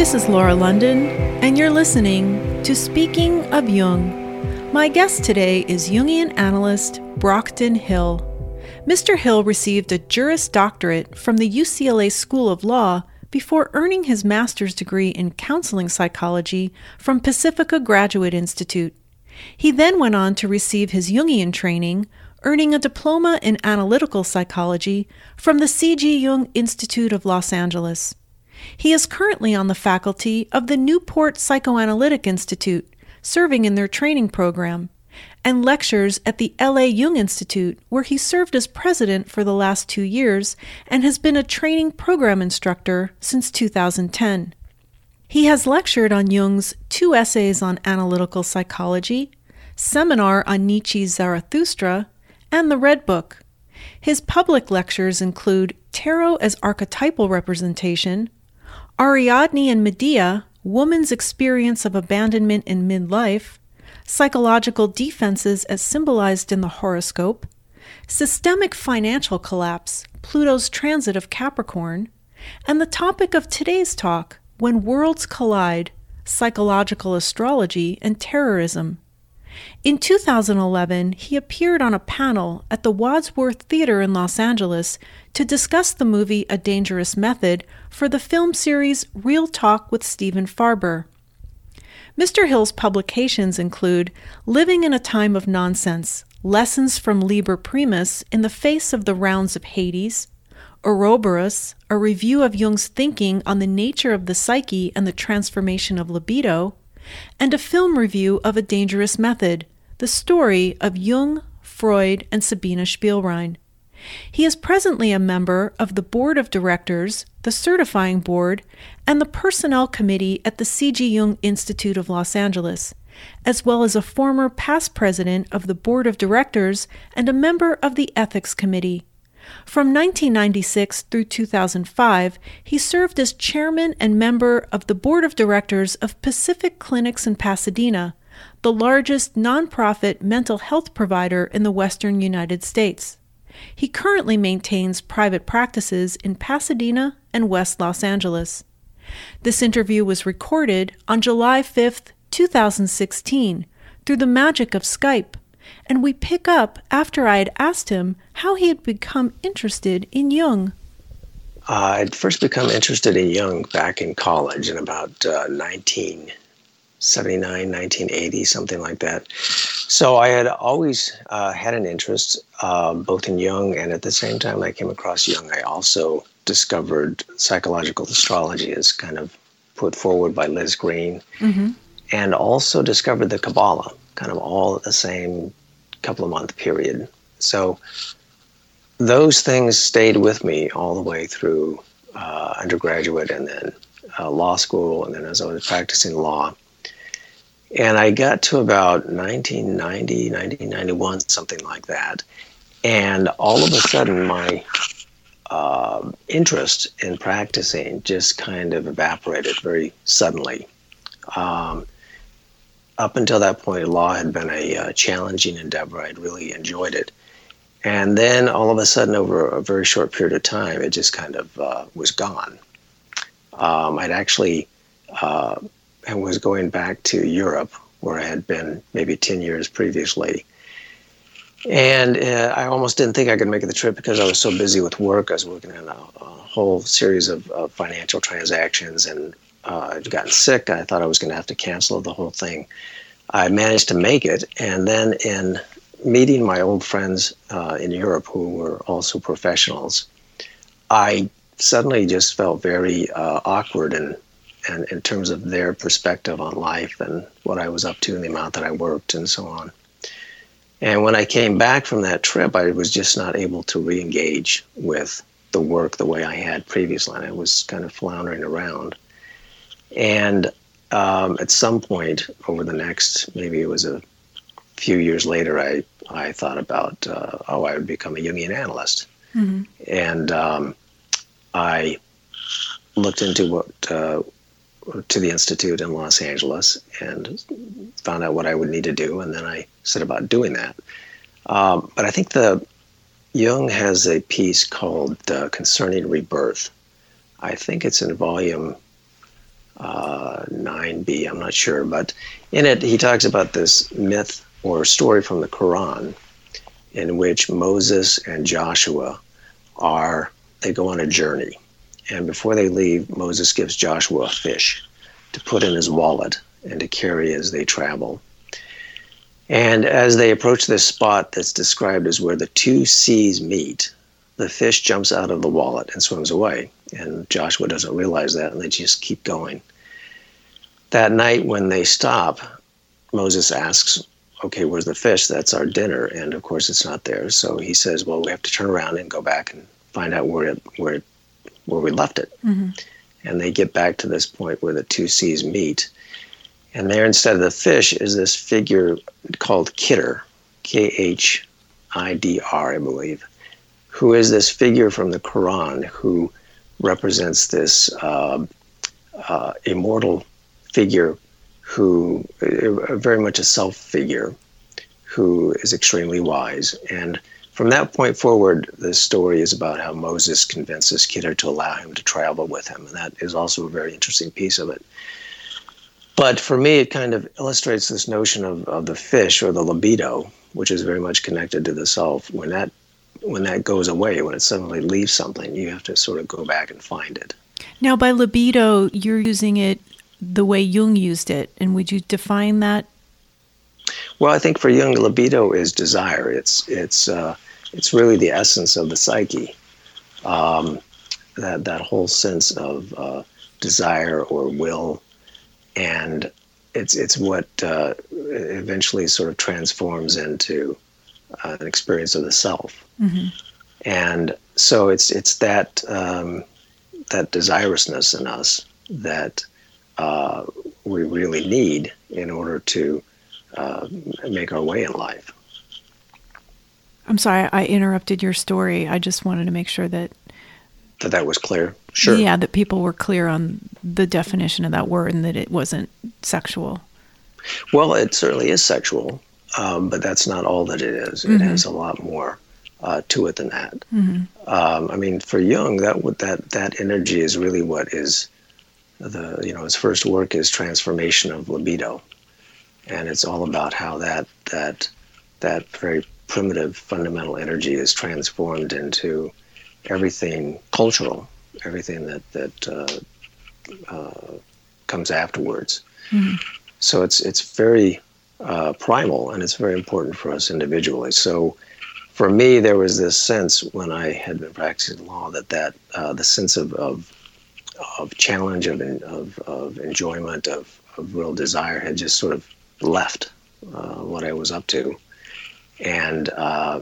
This is Laura London, and you're listening to Speaking of Jung. My guest today is Jungian analyst Brockton Hill. Mr. Hill received a Juris Doctorate from the UCLA School of Law before earning his master's degree in counseling psychology from Pacifica Graduate Institute. He then went on to receive his Jungian training, earning a diploma in analytical psychology from the C.G. Jung Institute of Los Angeles. He is currently on the faculty of the Newport Psychoanalytic Institute, serving in their training program, and lectures at the LA Jung Institute, where he served as president for the last two years and has been a training program instructor since 2010. He has lectured on Jung's two essays on analytical psychology, seminar on Nietzsche's Zarathustra, and the Red Book. His public lectures include Tarot as Archetypal Representation, Ariadne and Medea, Woman's Experience of Abandonment in Midlife, Psychological Defenses as Symbolized in the Horoscope, Systemic Financial Collapse, Pluto's Transit of Capricorn, and the topic of today's talk, When Worlds Collide Psychological Astrology and Terrorism. In 2011, he appeared on a panel at the Wadsworth Theater in Los Angeles to discuss the movie A Dangerous Method for the film series Real Talk with Stephen Farber. Mr. Hill's publications include Living in a Time of Nonsense Lessons from Liber Primus in the Face of the Rounds of Hades, Ouroboros, a review of Jung's thinking on the nature of the psyche and the transformation of libido, and a film review of A Dangerous Method, the story of Jung, Freud, and Sabina Spielrein. He is presently a member of the Board of Directors, the Certifying Board, and the Personnel Committee at the C.G. Jung Institute of Los Angeles, as well as a former past president of the Board of Directors and a member of the Ethics Committee. From 1996 through 2005, he served as chairman and member of the board of directors of Pacific Clinics in Pasadena, the largest nonprofit mental health provider in the western United States. He currently maintains private practices in Pasadena and West Los Angeles. This interview was recorded on July 5, 2016, through the magic of Skype and we pick up after I had asked him how he had become interested in Jung. Uh, I'd first become interested in Jung back in college in about uh, 1979, 1980, something like that. So I had always uh, had an interest uh, both in Jung, and at the same time I came across Jung, I also discovered psychological astrology as kind of put forward by Liz Greene, mm-hmm. and also discovered the Kabbalah, kind of all at the same couple of month period. So those things stayed with me all the way through uh, undergraduate and then uh, law school, and then as I was practicing law. And I got to about 1990, 1991, something like that. And all of a sudden, my uh, interest in practicing just kind of evaporated very suddenly. Um, up until that point, law had been a uh, challenging endeavor. I'd really enjoyed it. And then all of a sudden, over a very short period of time, it just kind of uh, was gone. Um, I'd actually, uh, was going back to Europe, where I had been maybe 10 years previously. And uh, I almost didn't think I could make the trip because I was so busy with work. I was working on a, a whole series of, of, financial transactions and uh, I'd gotten sick. I thought I was going to have to cancel the whole thing. I managed to make it, and then in meeting my old friends uh, in Europe who were also professionals, I suddenly just felt very uh, awkward and in terms of their perspective on life and what I was up to and the amount that I worked and so on. And when I came back from that trip, I was just not able to re-engage with the work the way I had previously. And I was kind of floundering around. And um, at some point over the next, maybe it was a few years later, I, I thought about, uh, oh, I would become a Jungian analyst. Mm-hmm. And um, I looked into what, uh, to the Institute in Los Angeles and found out what I would need to do. And then I set about doing that. Um, but I think the Jung has a piece called uh, Concerning Rebirth. I think it's in volume uh, 9b, I'm not sure. But in it, he talks about this myth or story from the Quran in which Moses and Joshua are, they go on a journey. And before they leave, Moses gives Joshua a fish to put in his wallet and to carry as they travel. And as they approach this spot that's described as where the two seas meet, the fish jumps out of the wallet and swims away. And Joshua doesn't realize that, and they just keep going. That night, when they stop, Moses asks, Okay, where's the fish? That's our dinner. And of course, it's not there. So he says, Well, we have to turn around and go back and find out where it, where it, where we left it. Mm-hmm. And they get back to this point where the two seas meet. And there, instead of the fish, is this figure called Khidr, K H I D R, I believe, who is this figure from the Quran who represents this uh, uh, immortal figure who, uh, very much a self figure, who is extremely wise. And from that point forward, the story is about how Moses convinces Khidr to allow him to travel with him. And that is also a very interesting piece of it. But for me, it kind of illustrates this notion of, of the fish or the libido, which is very much connected to the self. When that when that goes away, when it suddenly leaves something, you have to sort of go back and find it. Now, by libido, you're using it the way Jung used it, and would you define that? Well, I think for Jung, libido is desire. It's it's uh, it's really the essence of the psyche. Um, that that whole sense of uh, desire or will, and it's it's what uh, eventually sort of transforms into uh, an experience of the self. Mm-hmm. And so it's it's that um, that desirousness in us that uh, we really need in order to uh, make our way in life. I'm sorry, I interrupted your story. I just wanted to make sure that that that was clear. Sure. Yeah, that people were clear on the definition of that word and that it wasn't sexual. Well, it certainly is sexual, um, but that's not all that it is. Mm-hmm. It has a lot more uh, to it than that. Mm-hmm. Um, I mean, for Jung, that that that energy is really what is the you know his first work is transformation of libido, and it's all about how that that that very primitive fundamental energy is transformed into everything cultural, everything that that uh, uh, comes afterwards. Mm-hmm. So it's it's very uh, primal, and it's very important for us individually. So for me, there was this sense when I had been practicing law that that uh, the sense of, of of challenge, of of, of enjoyment, of, of real desire had just sort of left uh, what I was up to, and uh,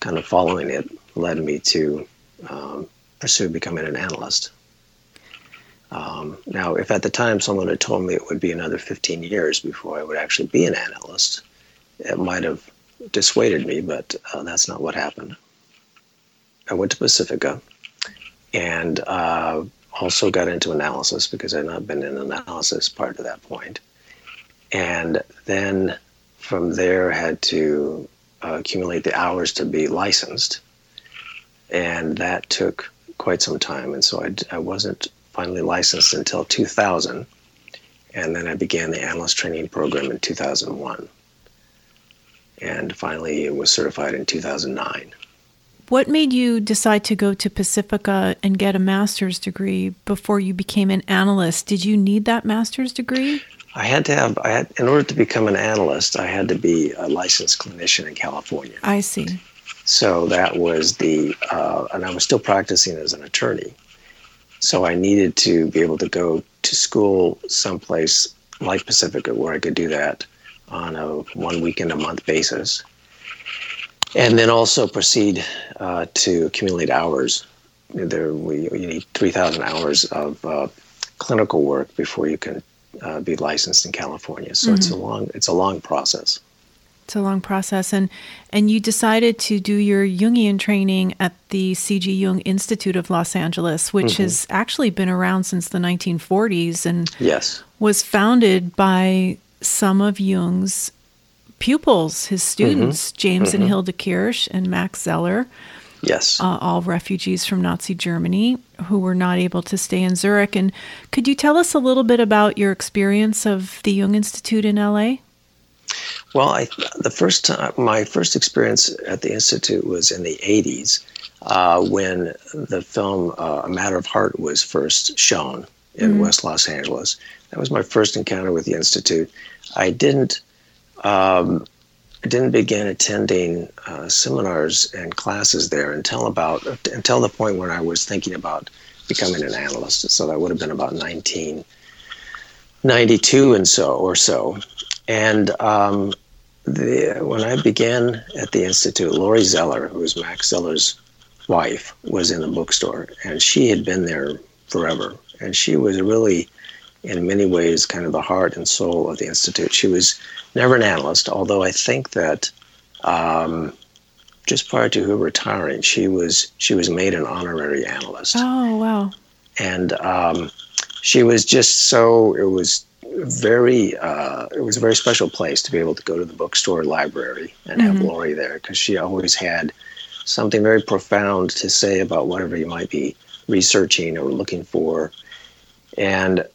kind of following it led me to um, pursue becoming an analyst. Um, now, if at the time someone had told me it would be another 15 years before I would actually be an analyst, it might have dissuaded me, but uh, that's not what happened. I went to Pacifica and uh, also got into analysis because I'd not been in analysis prior to that point. And then from there, had to uh, accumulate the hours to be licensed. And that took quite some time. And so I, I wasn't finally licensed until 2000. And then I began the analyst training program in 2001. And finally, it was certified in 2009. What made you decide to go to Pacifica and get a master's degree before you became an analyst? Did you need that master's degree? I had to have, I had, in order to become an analyst, I had to be a licensed clinician in California. I see. So that was the, uh, and I was still practicing as an attorney. So I needed to be able to go to school someplace like Pacifica where I could do that on a one weekend a month basis. And then also proceed uh, to accumulate hours. There, we, you need 3,000 hours of uh, clinical work before you can uh, be licensed in California. So mm-hmm. it's a long, it's a long process. It's a long process, and and you decided to do your Jungian training at the C.G. Jung Institute of Los Angeles, which mm-hmm. has actually been around since the 1940s, and yes, was founded by some of Jung's pupils, his students, mm-hmm. James mm-hmm. and Hilda Kirsch and Max Zeller. Yes. uh, all refugees from Nazi Germany who were not able to stay in Zurich. And could you tell us a little bit about your experience of the Jung Institute in LA? Well, I, the first time, my first experience at the Institute was in the 80s uh, when the film uh, A Matter of Heart was first shown in Mm-hmm. West Los Angeles. That was my first encounter with the Institute. I didn't. Um, I didn't begin attending uh, seminars and classes there until about until the point when I was thinking about becoming an analyst. So that would have been about 1992 and so or so. And um, the, when I began at the institute, Lore Zeller, who was Max Zeller's wife, was in the bookstore, and she had been there forever. And she was really, in many ways, kind of the heart and soul of the institute. She was never an analyst, although I think that um, just prior to her retiring, she was she was made an honorary analyst Oh, wow. and um, she was just so it was very uh, it was a very special place to be able to go to the bookstore library and have Lore there because she always had something very profound to say about whatever you might be researching or looking for and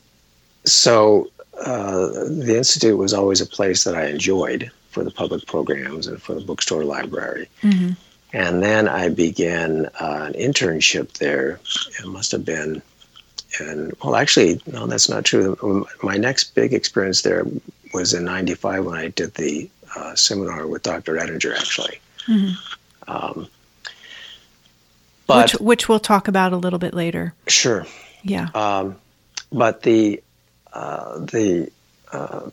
so uh, the institute was always a place that I enjoyed for the public programs and for the bookstore library and then I began uh, an internship there. It must have been, and well, actually, no, that's not true. My next big experience there was in '95 when I did the uh, seminar with Dr. Edinger, actually. Um, but which, which we'll talk about a little bit later. sure, Yeah. um, but the uh, the uh,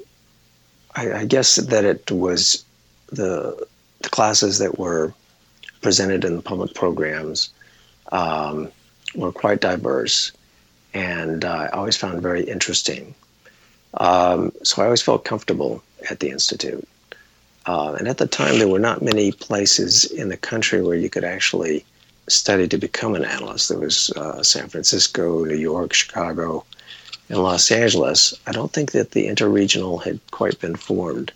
I, I guess that it was the the classes that were presented in the public programs um, were quite diverse, and uh, I always found very interesting. Um, so I always felt comfortable at the institute. Uh, and at the time, there were not many places in the country where you could actually study to become an analyst. There was uh, San Francisco, New York, Chicago, and Los Angeles. I don't think that the interregional had quite been formed.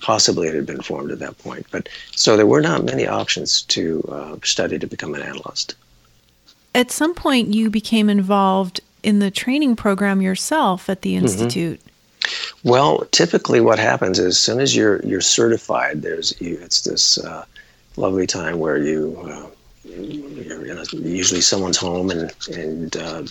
Possibly it had been formed at that point. But so there were not many options to uh, study to become an analyst. At some point, you became involved in the training program yourself at the Institute. Well, typically, what happens is as soon as you're you're certified, there's you, it's this uh, lovely time where you uh, you're in a, usually someone's home and and uh,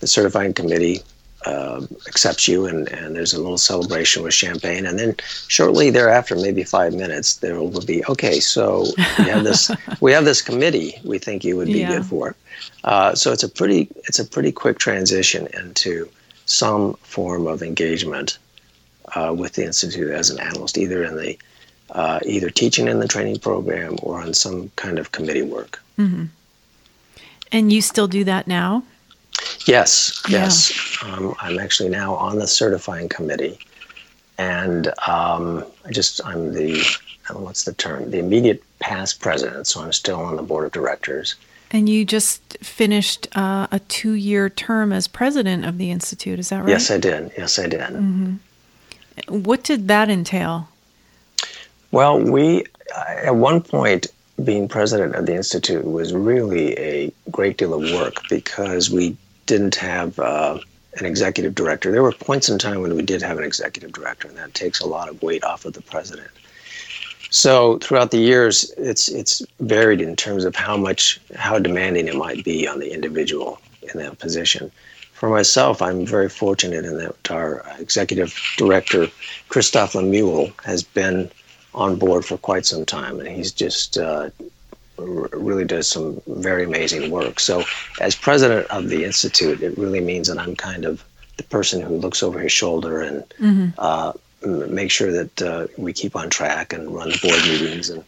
the certifying committee uh, accepts you and, and there's a little celebration with champagne and then shortly thereafter maybe five minutes there will be okay so we have this we have this committee we think you would be Yeah. good for uh, so it's a pretty it's a pretty quick transition into some form of engagement uh, with the institute as an analyst either in the uh, either teaching in the training program or on some kind of committee work And you still do that now? Yes, Yeah. yes. Um, I'm actually now on the certifying committee, and um, I just I'm the uh, what's the term? The immediate past president, so I'm still on the board of directors. And you just finished uh, a two year term as president of the Institute, is that right? Yes, I did. Yes, I did. What did that entail? Well, we at one point being president of the institute was really a great deal of work because we didn't have uh, an executive director. There were points in time when we did have an executive director, and that takes a lot of weight off of the president. So throughout the years, it's it's varied in terms of how much how demanding it might be on the individual in that position. For myself, I'm very fortunate in that our executive director, Christoph Lemuel, has been on board for quite some time, and he's just uh, really does some very amazing work. So, as president of the institute, it really means that I'm kind of the person who looks over his shoulder and uh, m- make sure that uh, we keep on track and run the board meetings. And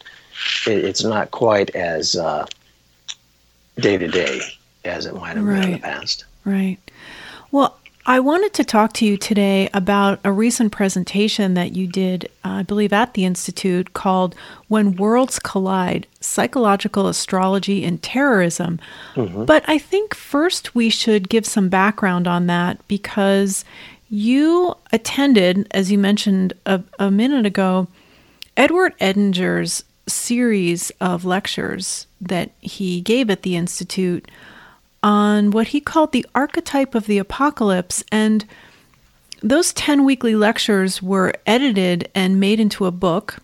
it, it's not quite as day to day as it might have been in the past. Right. Well, I wanted to talk to you today about a recent presentation that you did, uh, I believe, at the Institute called When Worlds Collide Psychological Astrology and Terrorism. But I think first we should give some background on that because you attended, as you mentioned a, a minute ago, Edward Edinger's series of lectures that he gave at the Institute on what he called the archetype of the apocalypse. And those 10 weekly lectures were edited and made into a book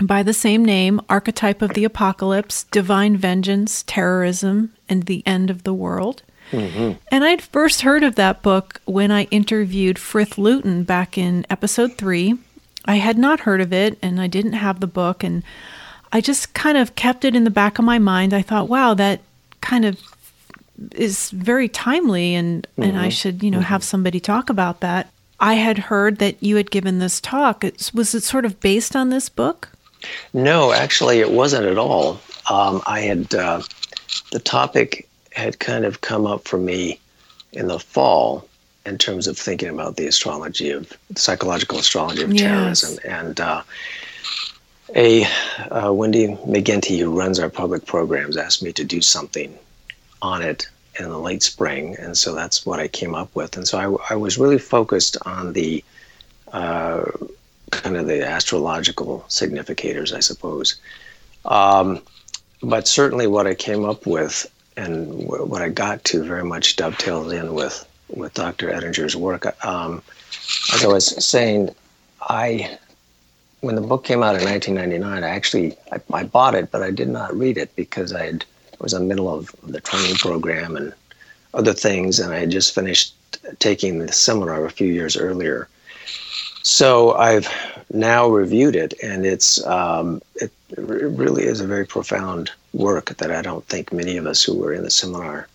by the same name Archetype of the Apocalypse, Divine Vengeance, Terrorism, and the End of the World. Mm-hmm. And I'd first heard of that book when I interviewed Frith Luton back in episode three. I had not heard of it and I didn't have the book. And I just kind of kept it in the back of my mind. I thought, wow, that kind of is very timely and, mm-hmm. and I mm-hmm. should, you know, mm-hmm. have somebody talk about that. I had heard that you had given this talk. It's, was it sort of based on this book? No, actually, it wasn't at all. Um, I had uh, the topic had kind of come up for me in the fall in terms of thinking about the astrology of psychological astrology of yes. terrorism and uh, a uh, Wendy McGinty who runs our public programs asked me to do something on it in the late spring and so that's what I came up with and so I, I was really focused on the uh, kind of the astrological significators I suppose um, but certainly what I came up with and what I got to very much dovetails in with with Dr. Edinger's work. Um, as I was saying, I when the book came out in 1999, I actually I, I, bought it, but I did not read it because I had, was in the middle of the training program and other things, and I had just finished taking the seminar a few years earlier. So I've now reviewed it, and it's um, it really is a very profound work that I don't think many of us who were in the seminar,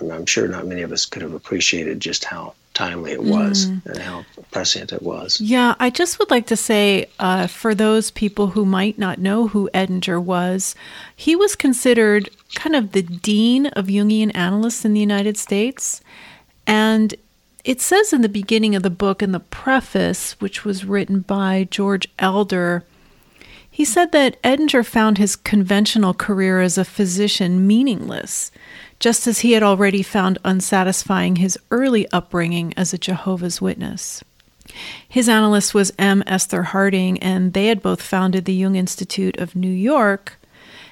I'm, I'm sure not many of us could have appreciated just how timely it was mm. and how prescient it was. Yeah, I just would like to say uh, for those people who might not know who Edinger was, he was considered kind of the dean of Jungian analysts in the United States. And it says in the beginning of the book, in the preface, which was written by George Elder, he said that Edinger found his conventional career as a physician meaningless, just as he had already found unsatisfying his early upbringing as a Jehovah's Witness. His analyst was M. Esther Harding, and they had both founded the Jung Institute of New York.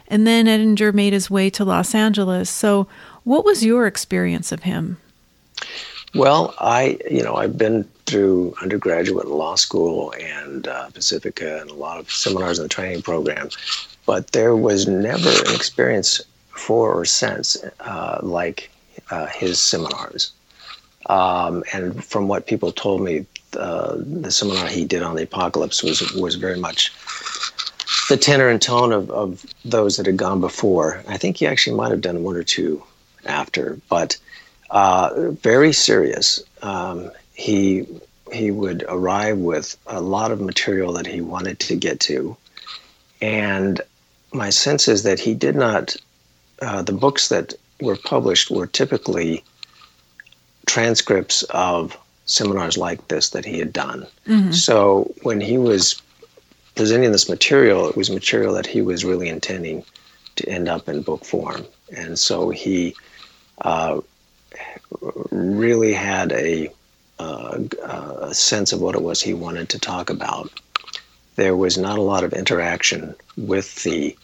And then Edinger made his way to Los Angeles. So, what was your experience of him? Well, I, you know, I've been through undergraduate and law school and uh, Pacifica and a lot of seminars and training program, but there was never an experience for or since uh, like uh, his seminars. Um, and from what people told me, uh, the seminar he did on the apocalypse was was very much the tenor and tone of, of those that had gone before. I think he actually might have done one or two after, but uh, very serious. Um, he he would arrive with a lot of material that he wanted to get to, and my sense is that he did not. Uh, the books that were published were typically transcripts of seminars like this that he had done. Mm-hmm. So when he was presenting this material, it was material that he was really intending to end up in book form, and so he uh, really had a, uh, a sense of what it was he wanted to talk about. There was not a lot of interaction with the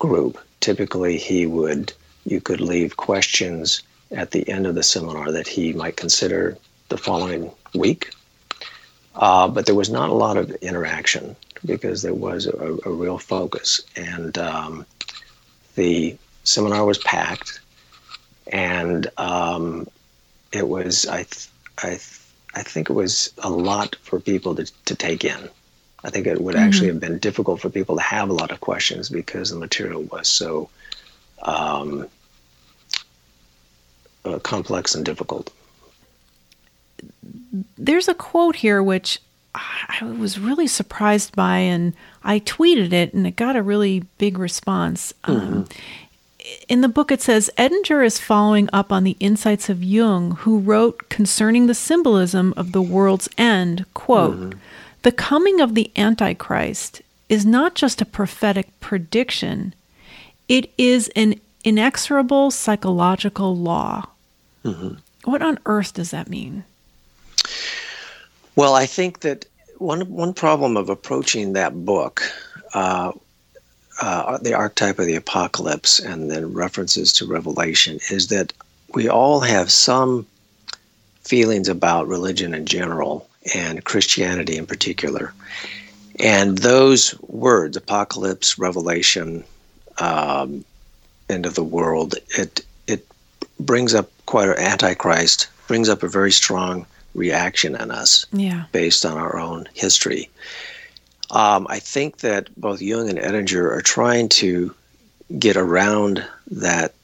group. Typically, he would you could leave questions at the end of the seminar that he might consider the following week. Uh, but there was not a lot of interaction because there was a, a real focus. And um, the seminar was packed, and um, it was I th- I th- I think it was a lot for people to, to take in. I think it would mm-hmm. actually have been difficult for people to have a lot of questions because the material was so um, uh, complex and difficult. There's a quote here which I was really surprised by, and I tweeted it, and it got a really big response. Um, mm-hmm. Um, in the book, it says Edinger is following up on the insights of Jung, who wrote concerning the symbolism of the world's end quote, mm-hmm. The coming of the Antichrist is not just a prophetic prediction, it is an inexorable psychological law. Mm-hmm. What on earth does that mean? Well, I think that one one problem of approaching that book uh, uh, the archetype of the apocalypse and then references to Revelation is that we all have some feelings about religion in general and Christianity in particular. And those words, apocalypse, revelation, um, end of the world, it it brings up quite an antichrist, brings up a very strong reaction in us yeah. based on our own history. Um, I think that both Jung and Edinger are trying to get around that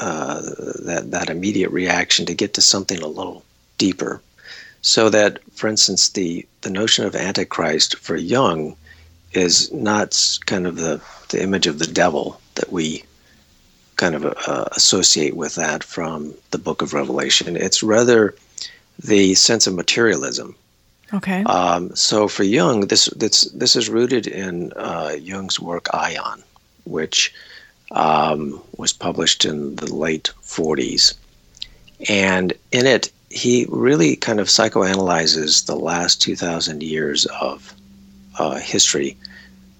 uh, that that immediate reaction to get to something a little deeper, so that, for instance, the the notion of Antichrist for Jung is not kind of the the image of the devil that we kind of uh, associate with that from the Book of Revelation. It's rather the sense of materialism Okay. um, so for Jung, this this this is rooted in uh, Jung's work Aion, which um, was published in the late 40s, and in it he really kind of psychoanalyzes the last 2,000 years of uh, history,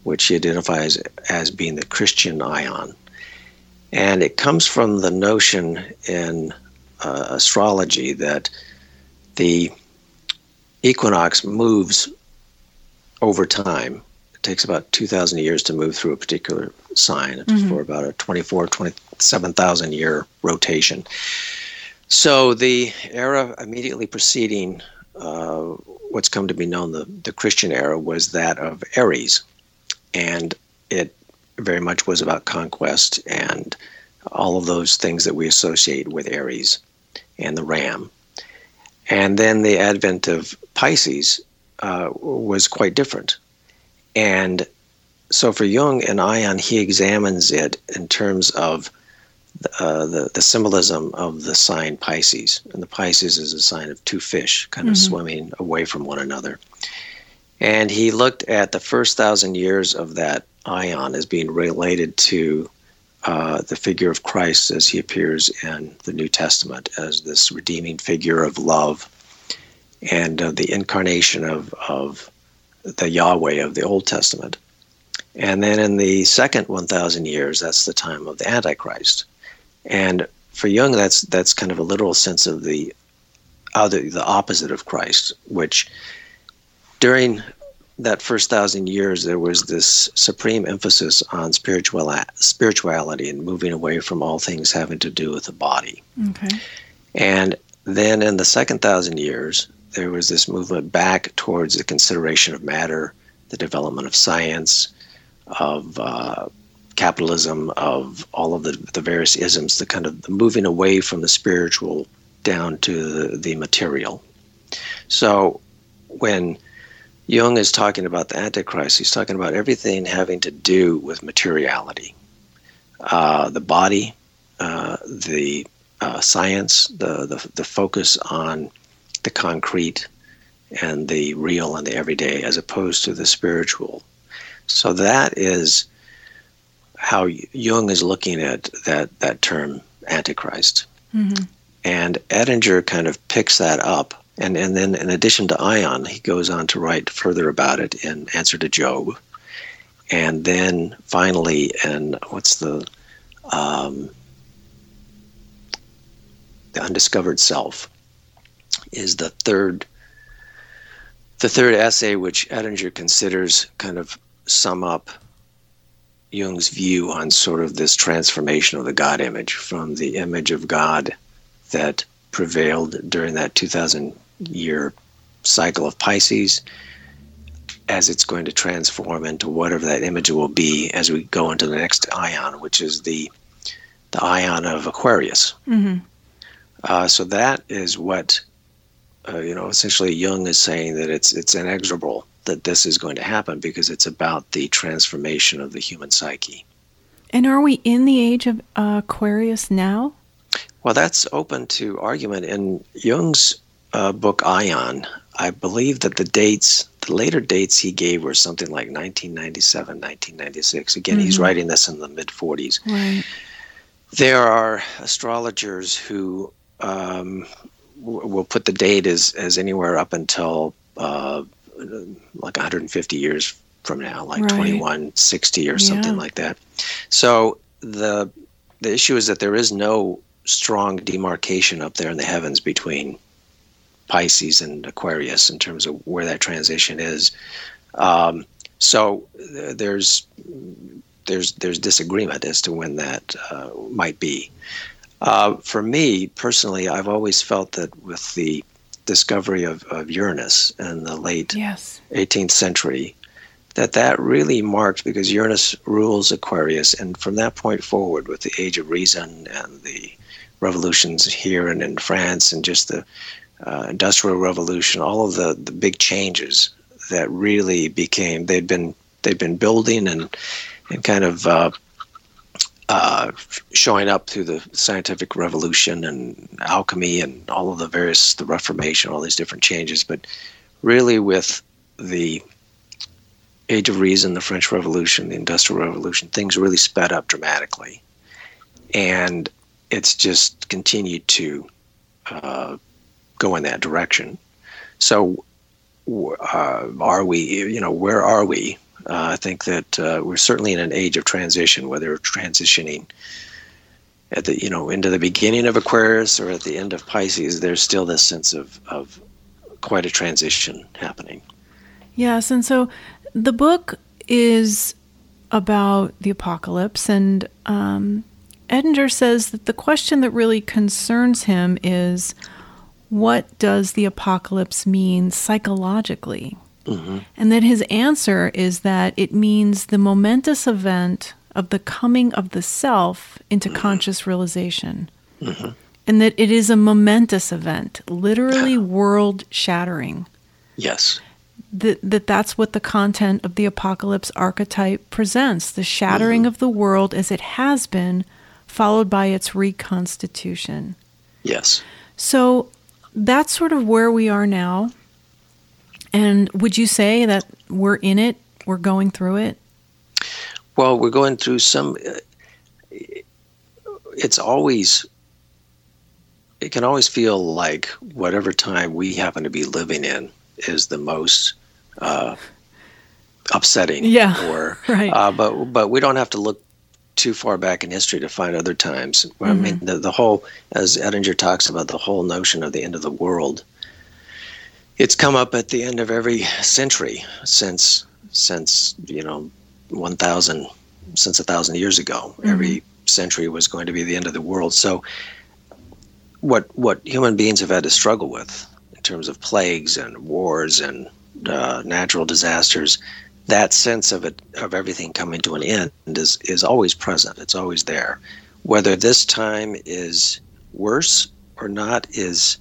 which he identifies as being the Christian ion. and it comes from the notion in uh, astrology that the equinox moves over time. It takes about 2,000 years to move through a particular sign mm-hmm. for about a 24, 27,000 year rotation. So the era immediately preceding uh, what's come to be known the, the Christian era was that of Aries. And it very much was about conquest and all of those things that we associate with Aries and the ram. And then the advent of Pisces uh, was quite different. And so for Jung and Aion, he examines it in terms of uh, the, the symbolism of the sign Pisces. And the Pisces is a sign of two fish kind of mm-hmm. swimming away from one another. And he looked at the first thousand years of that ion as being related to uh, the figure of Christ as he appears in the New Testament as this redeeming figure of love and uh, the incarnation of, of the Yahweh of the Old Testament. And then in the second 1,000 years, that's the time of the Antichrist. And for Jung, that's that's kind of a literal sense of the other, the opposite of Christ, which during that first thousand years, there was this supreme emphasis on spiritual spirituality and moving away from all things having to do with the body. Okay. And then in the second thousand years, there was this movement back towards the consideration of matter, the development of science, of uh, capitalism, of all of the, the various isms, the kind of the moving away from the spiritual down to the, the material. So when Jung is talking about the Antichrist, he's talking about everything having to do with materiality. Uh, the body, uh, the uh, science, the, the, the focus on the concrete and the real and the everyday as opposed to the spiritual. So that is how Jung is looking at that, that term Antichrist. Mm-hmm. And Edinger kind of picks that up. And, and then, in addition to Aion, he goes on to write further about it in Answer to Job. And then finally, in what's the um, the undiscovered self, is the third the third essay which Edinger considers kind of sum up Jung's view on sort of this transformation of the God image from the image of God that prevailed during that 2000 year cycle of Pisces as it's going to transform into whatever that image will be as we go into the next ion, which is the the Aion of Aquarius. Mm-hmm. Uh, so that is what uh, you know, essentially Jung is saying that it's it's inexorable that this is going to happen because it's about the transformation of the human psyche. And are we in the age of uh, Aquarius now? Well, that's open to argument. In Jung's uh, book Aion, I believe that the dates, the later dates he gave were something like 1997, 1996. Again, mm-hmm. he's writing this in the mid 40s. Right. There are astrologers who um, we'll put the date as, as anywhere up until uh, like 150 years from now, like Right. 2160 or something Yeah. like that. So the the issue is that there is no strong demarcation up there in the heavens between Pisces and Aquarius in terms of where that transition is. Um, so th- there's there's there's disagreement as to when that uh, might be. Uh, for me personally, I've always felt that with the discovery of, of Uranus in the late Yes. 18th century, that that really marked because Uranus rules Aquarius, and from that point forward, with the Age of Reason and the revolutions here and in France, and just the uh, Industrial Revolution, all of the, the big changes that really became they'd been they'd been building and and kind of uh, uh, showing up through the scientific revolution and alchemy and all of the various the Reformation, all these different changes, but really with the Age of Reason, the French Revolution, the Industrial Revolution, things really sped up dramatically, and it's just continued to uh, go in that direction. So, uh, are we? You know, where are we? Uh, I think that uh, we're certainly in an age of transition, whether transitioning at the you know into the beginning of Aquarius or at the end of Pisces. There's still this sense of of quite a transition happening. Yes, and so the book is about the apocalypse, and um, Edinger says that the question that really concerns him is what does the apocalypse mean psychologically? Mm-hmm. And that his answer is that it means the momentous event of the coming of the self into mm-hmm. conscious realization. Mm-hmm. And that it is a momentous event, literally world shattering. Yes. that, that that's what the content of the apocalypse archetype presents the shattering of the world as it has been followed by its reconstitution. Yes. so that's sort of where we are now and would you say that we're in it we're going through it Well, we're going through some. uh, It's always. It can always feel like whatever time we happen to be living in is the most uh, upsetting. Yeah, Or, right. Uh, but but we don't have to look too far back in history to find other times. I mean, the, the whole, as Edinger talks about, the whole notion of the end of the world. It's come up at the end of every century since since you know 1000 since a thousand years ago. Every century was going to be the end of the world. So what what human beings have had to struggle with in terms of plagues and wars and uh, natural disasters that sense of it of everything coming to an end is is always present. It's always there. Whether this time is worse or not is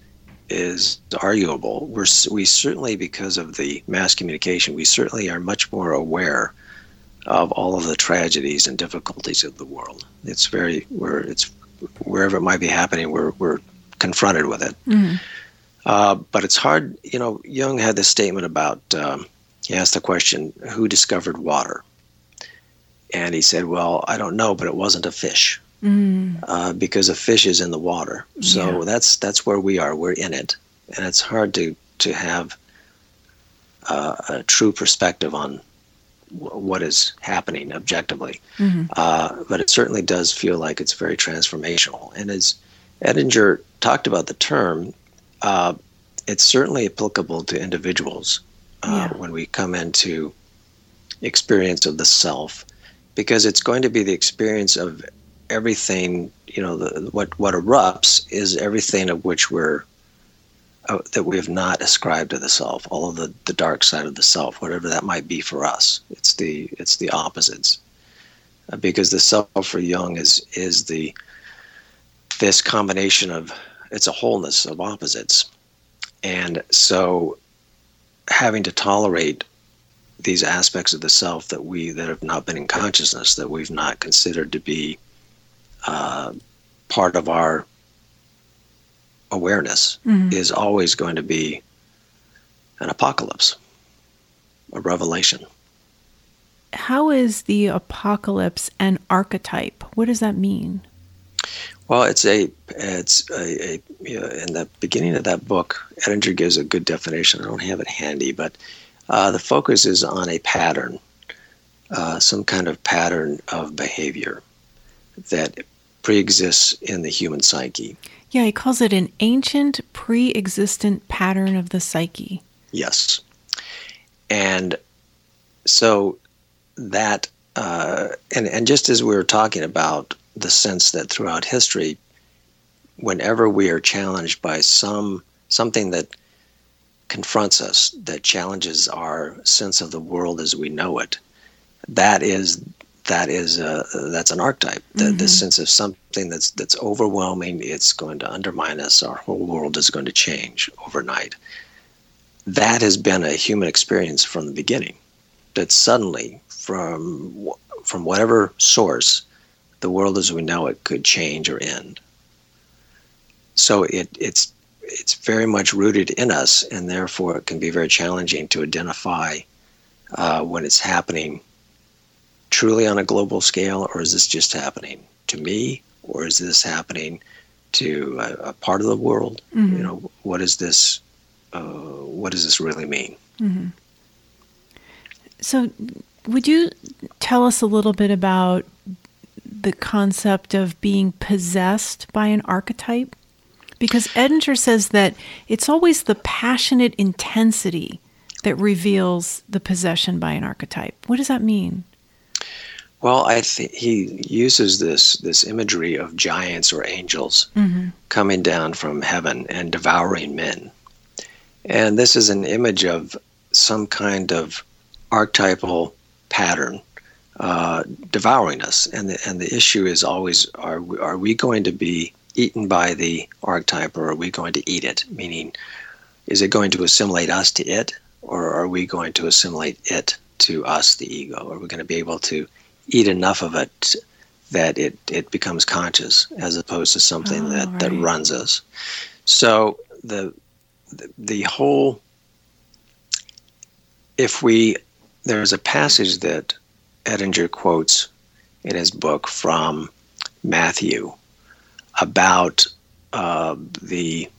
is arguable. We're we certainly because of the mass communication, we certainly are much more aware of all of the tragedies and difficulties of the world. It's very where it's wherever it might be happening, we're we're confronted with it. Uh, but it's hard. You know, Jung had this statement about. Um, he asked the question, "Who discovered water?" And he said, "Well, I don't know, but it wasn't a fish." Uh, because a fish is in the water. So Yeah. that's that's where we are. We're in it, and it's hard to to have uh, a true perspective on w- what is happening objectively. Uh, but it certainly does feel like it's very transformational. And as Edinger talked about the term, uh, it's certainly applicable to individuals uh, Yeah. when we come into experience of the self, because it's going to be the experience of everything you know the, what what erupts is everything of which we're uh, that we have not ascribed to the self all of the the dark side of the self whatever that might be for us. It's the it's the opposites. Uh, because the self for Jung is is the this combination of it's a wholeness of opposites. And so having to tolerate these aspects of the self that we that have not been in consciousness that we've not considered to be uh, part of our awareness is always going to be an apocalypse, a revelation. how is the apocalypse an archetype what does that mean Well, it's a it's a, a you know, in the beginning of that book, Edinger gives a good definition. I don't have it handy, but uh, the focus is on a pattern uh, some kind of pattern of behavior that pre-exists in the human psyche. Yeah, he calls it an ancient pre-existent pattern of the psyche. Yes, and so that uh, and and just as we were talking about the sense that throughout history, whenever we are challenged by some something that confronts us, that challenges our sense of the world as we know it, that is that is a, that's an archetype. The, mm-hmm. the sense of something that's that's overwhelming, it's going to undermine us. Our whole world is going to change overnight. That has been a human experience from the beginning. That suddenly, from from whatever source, the world as we know it could change or end. So it, it's it's very much rooted in us, and therefore it can be very challenging to identify uh, when it's happening truly on a global scale, or is this just happening to me, or is this happening to a, a part of the world? Mm-hmm. You know, what is this? Uh, what does this really mean? Mm-hmm. So, would you tell us a little bit about the concept of being possessed by an archetype? Because Edinger says that it's always the passionate intensity that reveals the possession by an archetype. What does that mean? Well, I think he uses this this imagery of giants or angels mm-hmm. coming down from heaven and devouring men, and this is an image of some kind of archetypal pattern uh, devouring us. And the, and the issue is always are we, are we going to be eaten by the archetype or are we going to eat it? Meaning, is it going to assimilate us to it or are we going to assimilate it to us, the ego? Are we going to be able to eat enough of it that it, it becomes conscious as opposed to something oh, that, right. that runs us? So the, the, the whole, if we, there's a passage that Edinger quotes in his book from Matthew about uh, the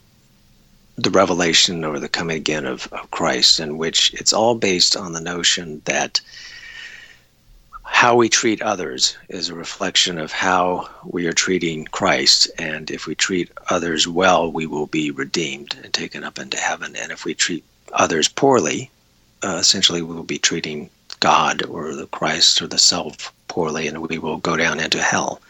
the revelation or the coming again of, of Christ, in which it's all based on the notion that how we treat others is a reflection of how we are treating Christ. And if we treat others well, we will be redeemed and taken up into heaven. And if we treat others poorly, uh, essentially we will be treating God or the Christ or the self poorly, and we will go down into hell.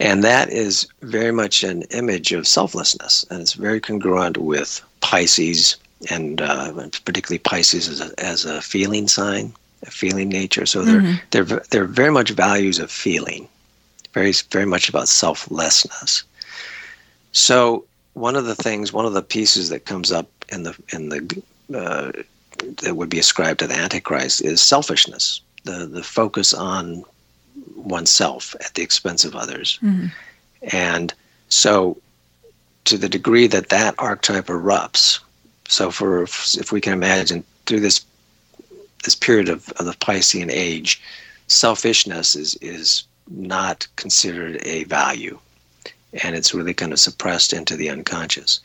And that is very much an image of selflessness, and it's very congruent with Pisces, and uh, particularly Pisces as a, as a feeling sign, feeling nature. So they're mm-hmm. they're they're very much values of feeling, very very much about selflessness. So one of the things, one of the pieces that comes up in the in the uh, that would be ascribed to the Antichrist is selfishness, the, the focus on oneself at the expense of others. Mm-hmm. And so, to the degree that that archetype erupts, so for if we can imagine through this this period of, of the Piscean age, selfishness is is not considered a value, and it's really kind of suppressed into the unconscious.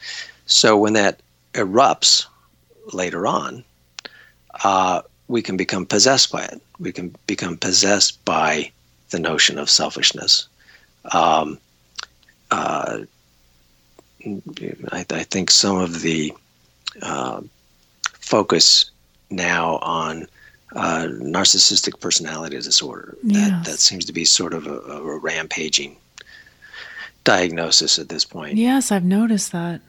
So when that erupts later on, uh, we can become possessed by it. We can become possessed by the notion of selfishness. Um, uh, I, I, think some of the uh, focus now on uh, narcissistic personality disorder yes. that, that seems to be sort of a, a, rampaging diagnosis at this point. Yes, I've noticed that.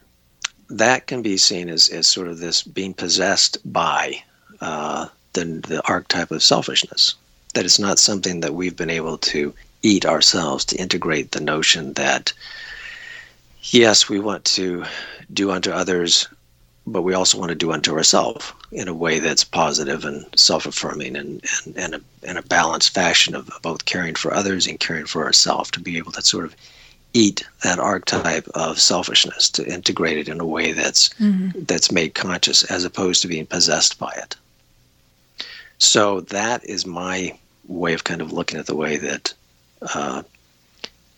That can be seen as, as sort of this being possessed by uh, the, the archetype of selfishness. That it's not something that we've been able to eat ourselves, to integrate the notion that, yes, we want to do unto others, but we also want to do unto ourselves in a way that's positive and self affirming and, and, and, a, in a balanced fashion of both caring for others and caring for ourselves, to be able to sort of eat that archetype of selfishness to integrate it in a way that's mm-hmm. that's made conscious as opposed to being possessed by it so that is my way of kind of looking at the way that uh,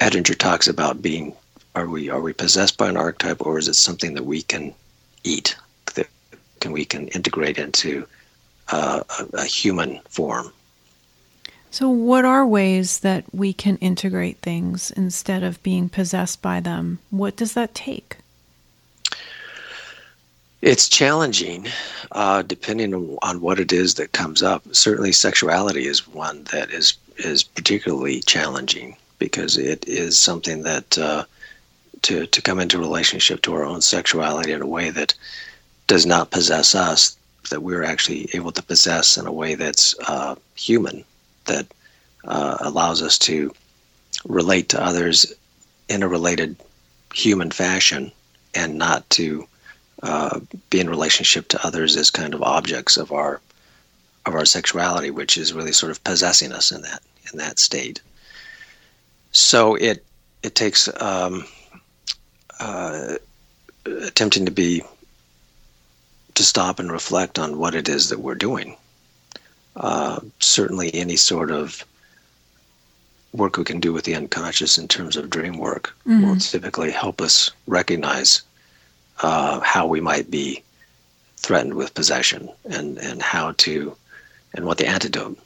Edinger talks about being are we are we possessed by an archetype or is it something that we can eat that can we can integrate into uh, a, a, human form So, what are ways that we can integrate things instead of being possessed by them? What does that take? It's challenging, uh, depending on, on what it is that comes up. Certainly, sexuality is one that is is particularly challenging because it is something that uh, to to come into relationship to our own sexuality in a way that does not possess us, that we're actually able to possess in a way that's uh, human, that uh, allows us to relate to others in a related human fashion and not to uh, be in relationship to others as kind of objects of our of our sexuality, which is really sort of possessing us in that in that state. So it it takes um, uh, attempting to be to stop and reflect on what it is that we're doing. Uh, certainly, any sort of work we can do with the unconscious in terms of dream work mm-hmm. will typically help us recognize uh, how we might be threatened with possession and, and how to and what the antidote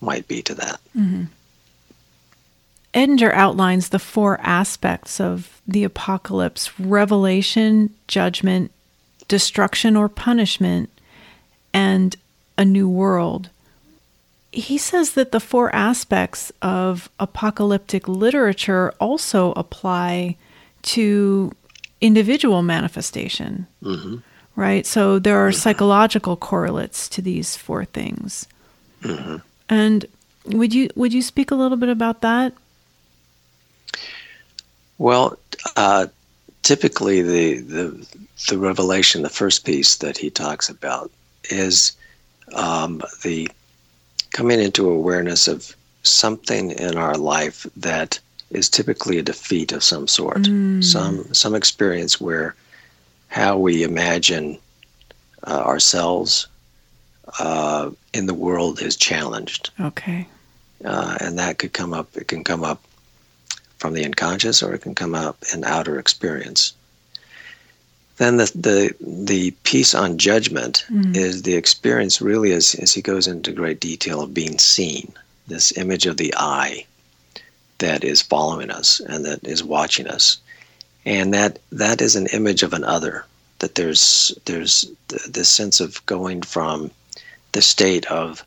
might be to that. Mm-hmm. Edinger outlines the four aspects of the apocalypse revelation, judgment, destruction or punishment, and a new world. He says that the four aspects of apocalyptic literature also apply to individual manifestation. Mm-hmm. Right? So there are mm-hmm. psychological correlates to these four things. Mm-hmm. And would you would you speak a little bit about that? Well, uh, typically the, the the revelation, the first piece that he talks about, is um, the coming into awareness of something in our life that is typically a defeat of some sort, mm. some some experience where how we imagine uh, ourselves uh, in the world is challenged. Okay. Uh, and that could come up. It can come up from the unconscious, or it can come up in outer experience. Then the the the piece on judgment mm. is the experience really as as he goes into great detail of being seen. This image of the eye that is following us and that is watching us, and that that is an image of an other. That there's there's this sense of going from the state of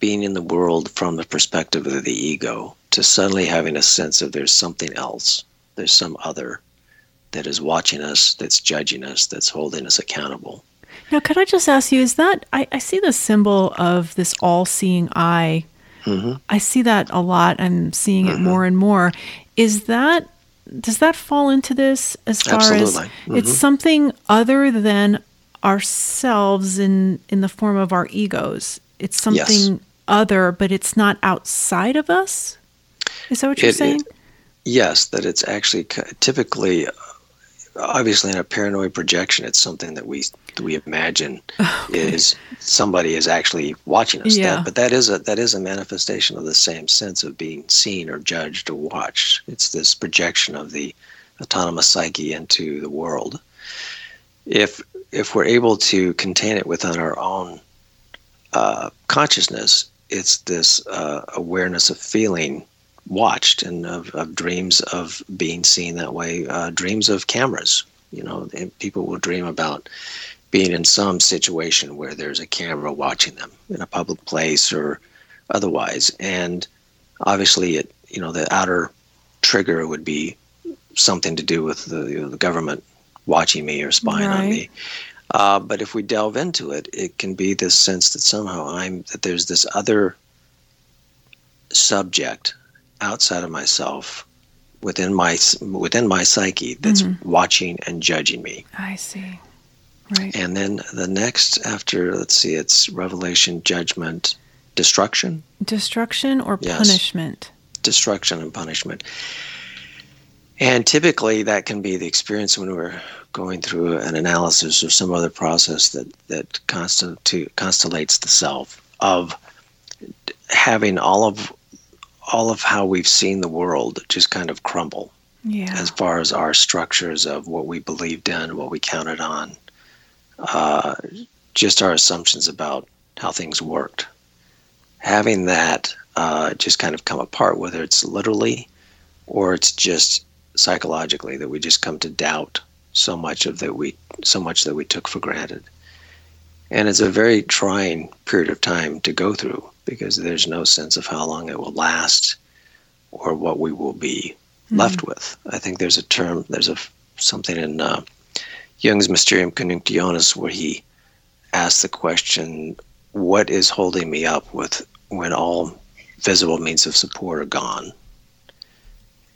being in the world from the perspective of the ego to suddenly having a sense of there's something else, there's some other that is watching us, that's judging us, that's holding us accountable. Now, could I just ask you, is that, I, I see the symbol of this all seeing eye. Mm-hmm. I see that a lot. I'm seeing it mm-hmm. more and more. Is that, does that fall into this as far Absolutely. as mm-hmm. it's something other than ourselves in, in the form of our egos? It's something yes. Other, but it's not outside of us? Is that what you're it, saying? It, yes, that it's actually typically obviously in a paranoid projection it's something that we we imagine okay. is somebody is actually watching us yeah. that, but that is a that is a manifestation of the same sense of being seen or judged or watched it's this projection of the autonomous psyche into the world if if we're able to contain it within our own uh, consciousness it's this uh, awareness of feeling watched and of, of dreams of being seen that way, uh, dreams of cameras. You know, people will dream about being in some situation where there's a camera watching them in a public place or otherwise. And obviously, it you know the outer trigger would be something to do with the, you know, the government watching me or spying right. on me. Uh, but if we delve into it, it can be this sense that somehow I'm that there's this other subject outside of myself within my within my psyche that's mm-hmm. watching and judging me. I see. Right. And then the next after let's see it's revelation, judgment, destruction. Destruction or yes. punishment? Destruction and punishment. And typically that can be the experience when we're going through an analysis or some other process that that constitute constellates the self of having all of all of how we've seen the world just kind of crumble. Yeah. As far as our structures of what we believed in, what we counted on, uh, just our assumptions about how things worked. having that uh, just kind of come apart, whether it's literally or it's just psychologically that we just come to doubt so much of that we so much that we took for granted. And it's a very trying period of time to go through because there's no sense of how long it will last or what we will be mm-hmm. left with. I think there's a term, there's a something in uh, Jung's Mysterium Coniunctionis where he asks the question, "What is holding me up with when all visible means of support are gone?"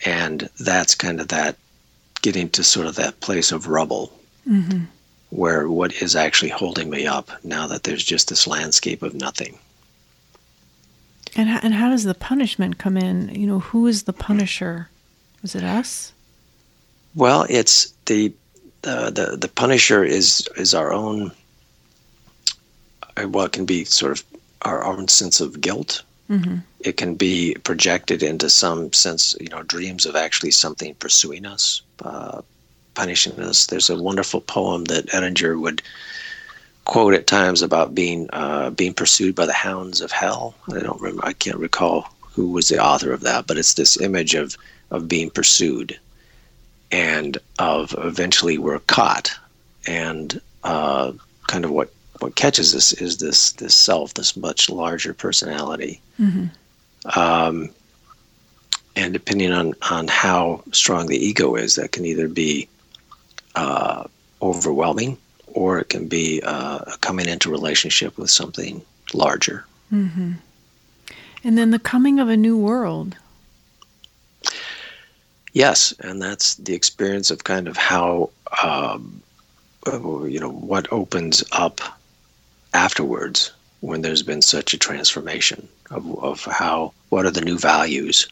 And that's kind of that getting to sort of that place of rubble. Mm-hmm where what is actually holding me up now that there's just this landscape of nothing. And how, and how does the punishment come in? You know, who is the punisher? Is it us? Well, it's the the the, the punisher is is our own. Uh, well, it can be sort of our own sense of guilt. Mm-hmm. It can be projected into some sense, you know, dreams of actually something pursuing us, uh, punishing us. There's a wonderful poem that Edinger would quote at times about being uh, being pursued by the hounds of hell. I don't remember. I can't recall who was the author of that, but it's this image of of being pursued and of eventually we're caught and uh, kind of what what catches us is this this self, this much larger personality. Mm-hmm. Um, and depending on on how strong the ego is, that can either be uh, overwhelming, or it can be uh, coming into relationship with something larger. Mm-hmm. And then the coming of a new world. Yes, and that's the experience of kind of how um, you know what opens up afterwards when there's been such a transformation of, of how what are the new values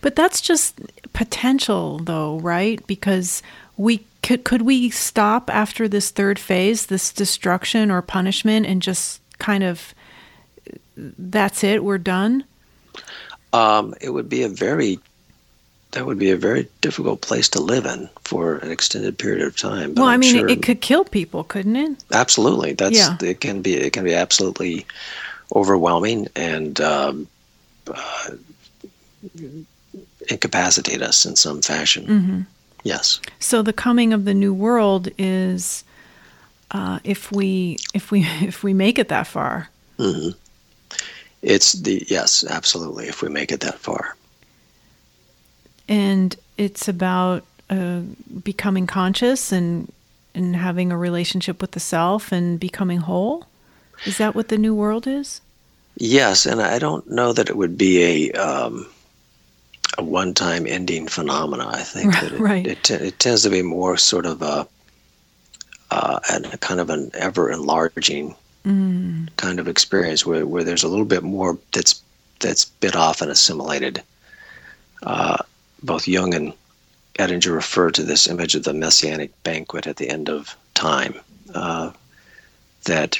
but that's just potential though right because we could could we stop after this third phase, this destruction or punishment, and just kind of that's it, we're done? Um, it would be a very that would be a very difficult place to live in for an extended period of time. well, I'm i mean, sure it could kill people, couldn't it? Absolutely. That's yeah. it. Can be it can be absolutely overwhelming and um, uh, incapacitate us in some fashion. Mm-hmm. Yes. So the coming of the new world is uh, if we if we if we make it that far. Mm-hmm. It's the yes, absolutely. If we make it that far. And it's about uh, becoming conscious and and having a relationship with the self and becoming whole. Is that what the new world is? Yes, and I don't know that it would be a um, a one-time ending phenomena. I think that it, right. it, it, tends to be more sort of a, uh, a kind of an ever enlarging mm. kind of experience where, where there's a little bit more that's that's bit off and assimilated. Uh, both Jung and Edinger refer to this image of the messianic banquet at the end of time uh, that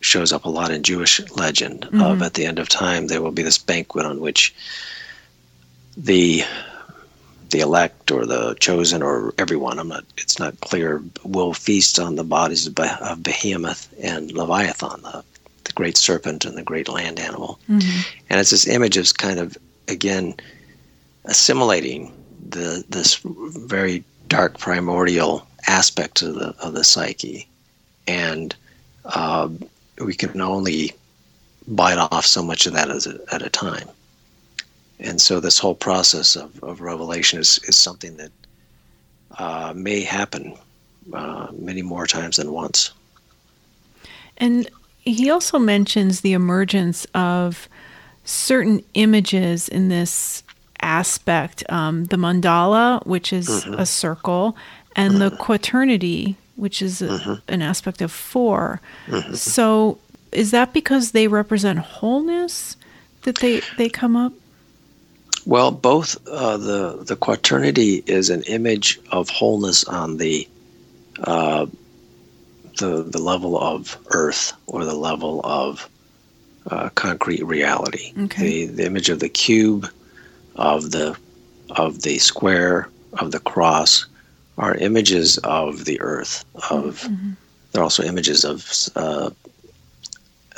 shows up a lot in Jewish legend. Mm-hmm. Of at the end of time, there will be this banquet on which the the elect or the chosen or everyone I'm not it's not clear will feast on the bodies of, behemoth and leviathan the, the great serpent and the great land animal mm-hmm. and it's this image of kind of again assimilating the this very dark primordial aspect of the of the psyche and uh, we can only bite off so much of that a, at a time and so this whole process of, of revelation is, is something that uh, may happen uh, many more times than once. And he also mentions the emergence of certain images in this aspect um, the mandala, which is mm-hmm. a circle, and mm-hmm. the quaternity, which is a, mm-hmm. an aspect of 4 mm-hmm. So, is that because they represent wholeness that they, they come up? Well, both uh, the the quaternity is an image of wholeness on the uh, the the level of Earth or the level of uh, concrete reality. Okay. The the image of the cube, of the of the square, of the cross, are images of the Earth. Of mm-hmm. they're also images of uh,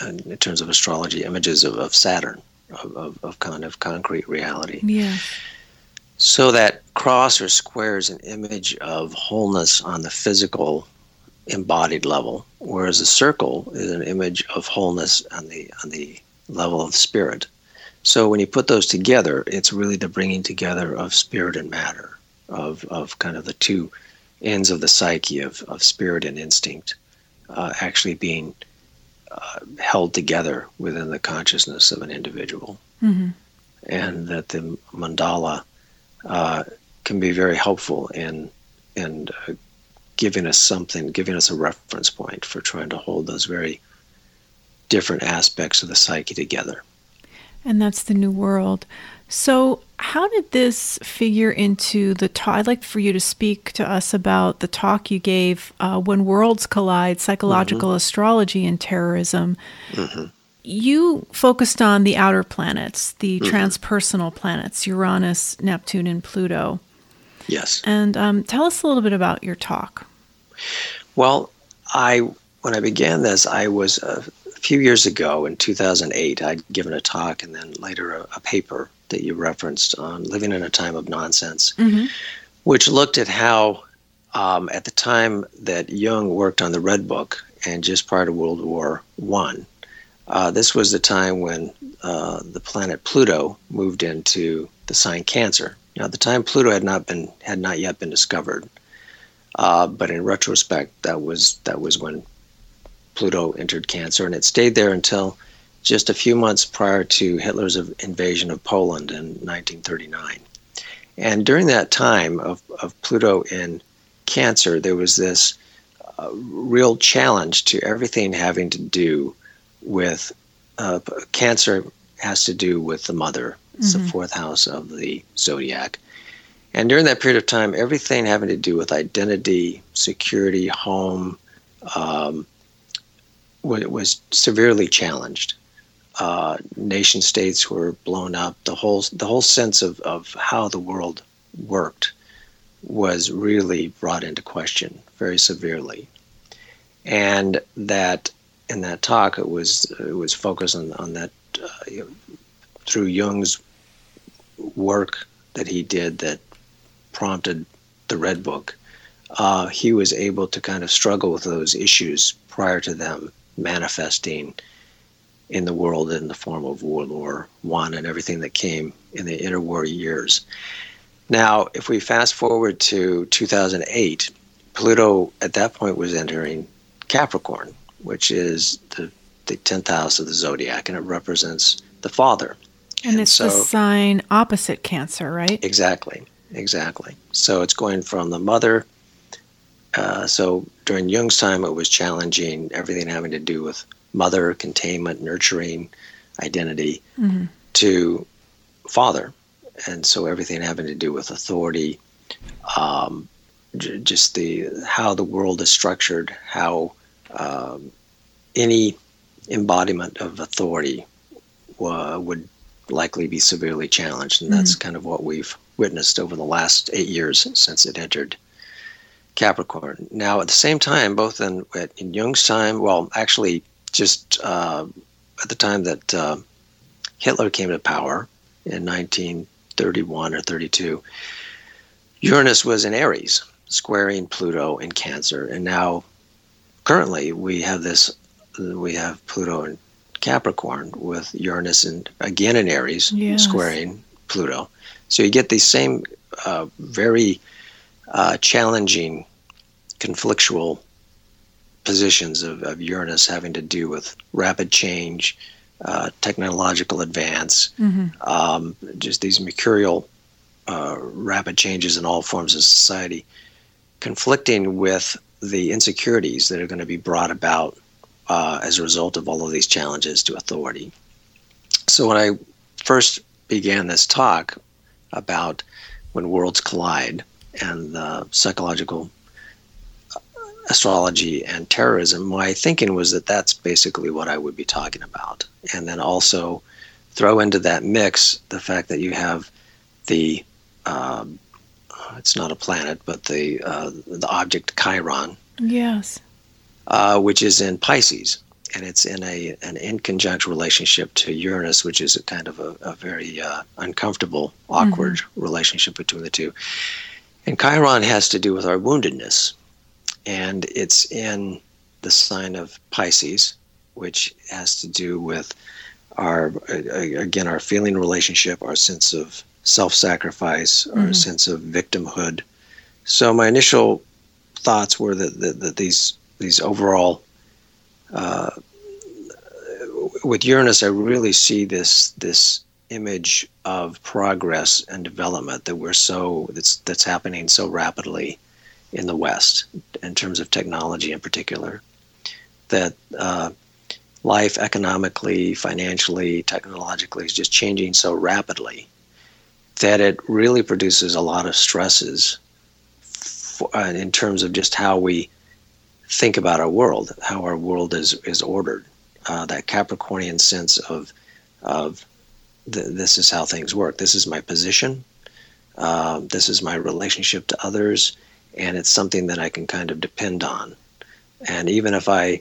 in terms of astrology, images of, of Saturn, of, of, of kind of concrete reality. Yeah. So that cross or square is an image of wholeness on the physical embodied level, whereas a circle is an image of wholeness on the on the level of spirit. So when you put those together, it's really the bringing together of spirit and matter, of of kind of the two ends of the psyche of, of spirit and instinct uh, actually being uh, held together within the consciousness of an individual. Mm-hmm. And that the mandala uh, can be very helpful in in uh, giving us something, giving us a reference point for trying to hold those very different aspects of the psyche together. And that's the new world. So, how did this figure into the talk? I'd like for you to speak to us about the talk you gave uh, when worlds collide psychological mm-hmm. astrology and terrorism. Mm-hmm. You focused on the outer planets, the mm-hmm. transpersonal planets, Uranus, Neptune, and Pluto. Yes. And um, tell us a little bit about your talk. Well, I when I began this, I was a few years ago in 2008. I'd given a talk and then later a, a paper that you referenced on living in a time of nonsense, mm-hmm. which looked at how, um, at the time that Jung worked on the Red Book and just prior to World War One, uh, this was the time when uh, the planet Pluto moved into the sign Cancer. Now, at the time, Pluto had not been had not yet been discovered, uh, but in retrospect, that was that was when Pluto entered Cancer, and it stayed there until just a few months prior to Hitler's invasion of Poland in 1939. And during that time of, of Pluto in Cancer, there was this uh, real challenge to everything having to do with uh, Cancer has to do with the mother. It's mm-hmm. the fourth house of the zodiac. And during that period of time, everything having to do with identity, security, home, um, was severely challenged uh, nation states were blown up. The whole the whole sense of, of how the world worked was really brought into question very severely, and that in that talk it was it was focused on on that uh, through Jung's work that he did that prompted the Red Book. Uh, he was able to kind of struggle with those issues prior to them manifesting in the world in the form of World War One and everything that came in the interwar years. Now, if we fast forward to 2008, Pluto at that point was entering Capricorn, which is the, the 10th house of the zodiac, and it represents the father. And, and it's so, the sign opposite Cancer, right? Exactly, exactly. So it's going from the mother. Uh, so during Jung's time, it was challenging everything having to do with mother, containment, nurturing, identity, mm-hmm. to father. And so everything having to do with authority, um, j- just the how the world is structured, how um, any embodiment of authority uh, would likely be severely challenged, and that's mm-hmm. kind of what we've witnessed over the last eight years since it entered Capricorn. Now, at the same time, both in, in Jung's time, well, actually, just uh, at the time that uh, Hitler came to power in 1931 or 32, Uranus was in Aries, squaring Pluto in Cancer, and now currently we have this we have Pluto in Capricorn with Uranus and again in Aries yes. squaring Pluto. So you get these same uh, very uh, challenging conflictual positions of, of Uranus having to do with rapid change, uh, technological advance, mm-hmm. um, just these mercurial uh, rapid changes in all forms of society, conflicting with the insecurities that are going to be brought about uh, as a result of all of these challenges to authority. So when I first began this talk about when worlds collide and the psychological astrology and terrorism, my thinking was that that's basically what I would be talking about. And then also throw into that mix the fact that you have the um, it's not a planet, but the uh, the object Chiron. Yes. Uh, which is in Pisces, and it's in a an inconjunct relationship to Uranus, which is a kind of a, a very uh, uncomfortable, awkward mm-hmm. relationship between the two. And Chiron has to do with our woundedness, and it's in the sign of Pisces, which has to do with our again our feeling relationship, our sense of self-sacrifice, mm-hmm. our sense of victimhood. So my initial thoughts were that, that, that these these overall uh, with Uranus, I really see this this image of progress and development that we're so that's that's happening so rapidly in the West in terms of technology in particular. That uh, life economically, financially, technologically is just changing so rapidly that it really produces a lot of stresses for, uh, in terms of just how we think about our world, how our world is is ordered. Uh, that Capricornian sense of of this is how things work. This is my position. Uh, this is my relationship to others, and it's something that I can kind of depend on. And even if I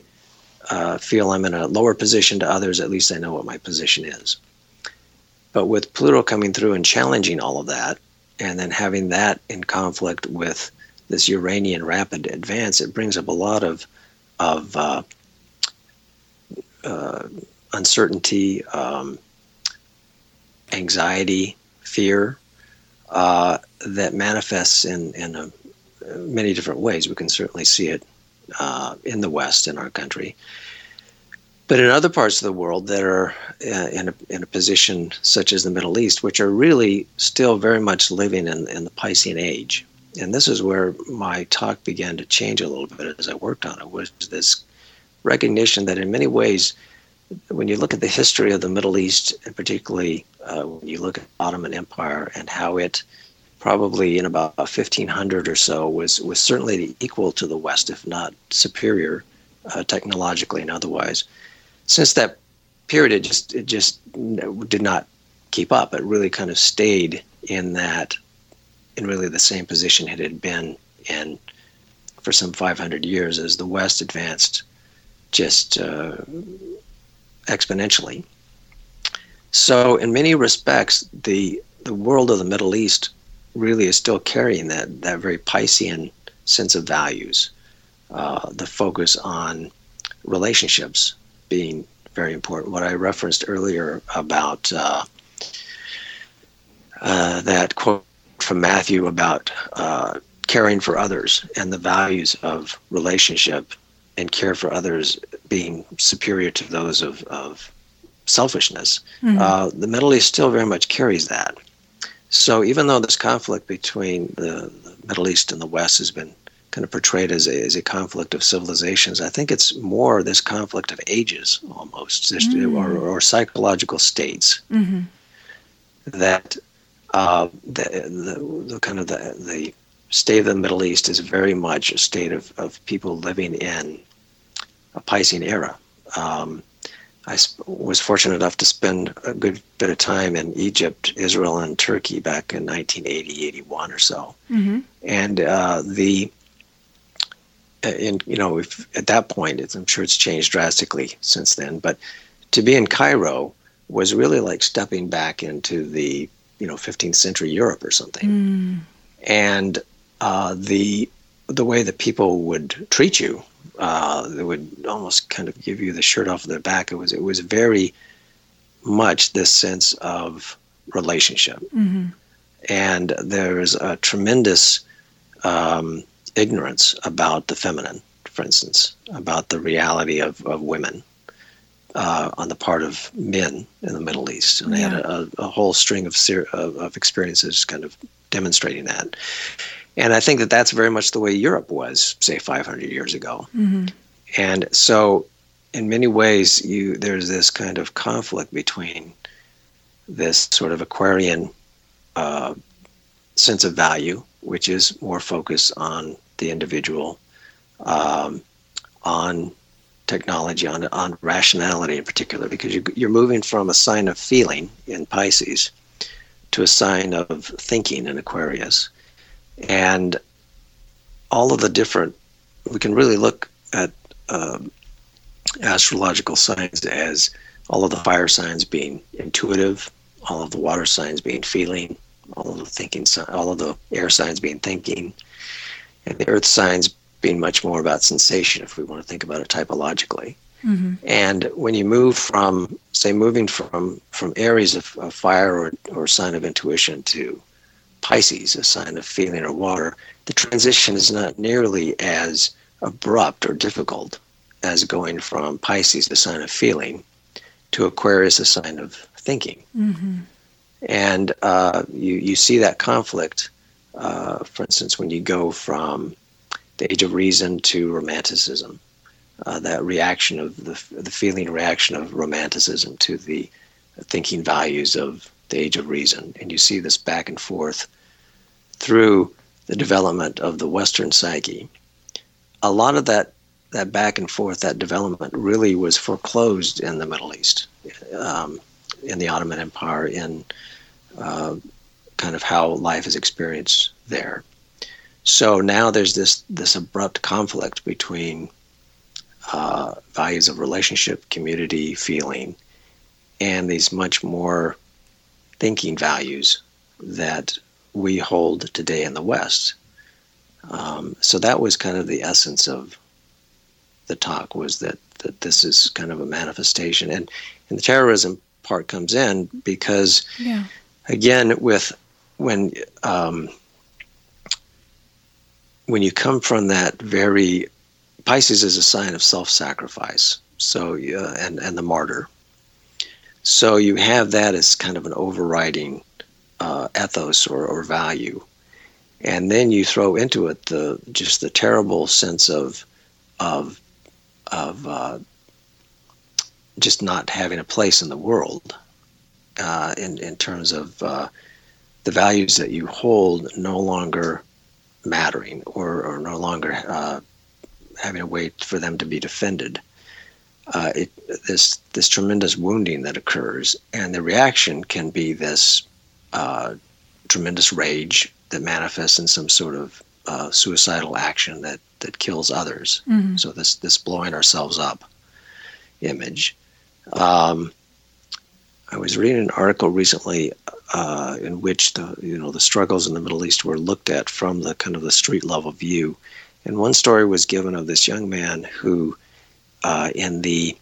uh, feel I'm in a lower position to others, at least I know what my position is. But with Pluto coming through and challenging all of that, and then having that in conflict with this Uranian rapid advance, it brings up a lot of of uh, uh, uncertainty, um, anxiety, fear uh, that manifests in in a, many different ways. We can certainly see it uh, in the West in our country. But in other parts of the world that are uh, in a, in a position such as the Middle East, which are really still very much living in, in the Piscean age, and this is where my talk began to change a little bit as I worked on it, was this recognition that in many ways, when you look at the history of the Middle East, and particularly uh, when you look at the Ottoman Empire and how it probably in about 1500 or so was was certainly equal to the West, if not superior uh, technologically and otherwise since that period, it just it just did not keep up. It really kind of stayed in that, in really the same position it had been in for some 500 years as the West advanced just uh, exponentially. So, in many respects, the the world of the Middle East really is still carrying that that very Piscean sense of values, uh, the focus on relationships, being very important. What I referenced earlier about uh, uh, that quote from Matthew about uh, caring for others and the values of relationship and care for others being superior to those of, of selfishness. Mm-hmm. Uh, the Middle East still very much carries that. So even though this conflict between the, the Middle East and the West has been kind of portrayed as a, as a conflict of civilizations. I think it's more this conflict of ages almost, mm-hmm. or, or, psychological states mm-hmm. that uh, the, the, the, kind of the, the state of the Middle East is very much a state of, of people living in a Piscean era. Um, I was fortunate enough to spend a good bit of time in Egypt, Israel, and Turkey back in 1980, 81 or so. Mm-hmm. And uh, the and you know, if at that point, it's, I'm sure it's changed drastically since then. But to be in Cairo was really like stepping back into the you know 15th century Europe or something. Mm. And uh, the the way that people would treat you, uh, they would almost kind of give you the shirt off their back. It was it was very much this sense of relationship, mm-hmm. and there's a tremendous um, ignorance about the feminine, for instance, about the reality of, of women uh, on the part of men in the Middle East. And they had a, a, whole string of, ser- of, of experiences kind of demonstrating that. And I think that that's very much the way Europe was, say, 500 years ago. Mm-hmm. And so, in many ways, you there's this kind of conflict between this sort of Aquarian uh, sense of value which is more focused on the individual, um, on technology, on on rationality in particular, because you, you're moving from a sign of feeling in Pisces to a sign of thinking in Aquarius, and all of the different. We can really look at uh, astrological signs as all of the fire signs being intuitive, all of the water signs being feeling, all of the thinking, all of the air signs being thinking, and the earth signs being much more about sensation, if we want to think about it typologically. Mm-hmm. And when you move from, say, moving from from Aries, of, of fire or, or sign of intuition, to Pisces, a sign of feeling or water, the transition is not nearly as abrupt or difficult as going from Pisces, the sign of feeling, to Aquarius, a sign of thinking. Mm-hmm. And uh, you, you see that conflict, uh, for instance, when you go from the age of reason to romanticism, uh, that reaction of the, the feeling reaction of romanticism to the thinking values of the age of reason. And you see this back and forth through the development of the Western psyche. A lot of that that back and forth, that development really was foreclosed in the Middle East, um, in the Ottoman Empire, in uh, kind of how life is experienced there. So now there's this this abrupt conflict between uh, values of relationship, community, feeling, and these much more thinking values that we hold today in the West. Um, so that was kind of the essence of the talk was that that this is kind of a manifestation, and and the terrorism part comes in because yeah. again with when um, when you come from that very Pisces is a sign of self-sacrifice, so uh, and and the martyr. So you have that as kind of an overriding uh, ethos or, or value, and then you throw into it the just the terrible sense of of of uh, just not having a place in the world uh, in, in terms of uh, the values that you hold no longer mattering or, or no longer uh, having a way for them to be defended. Uh, it, this this tremendous wounding that occurs, and the reaction can be this uh, tremendous rage that manifests in some sort of uh, suicidal action that that kills others. Mm-hmm. So this this blowing ourselves up image. Um, I was reading an article recently uh, in which the you know the struggles in the Middle East were looked at from the kind of the street level view, and one story was given of this young man who, uh, in the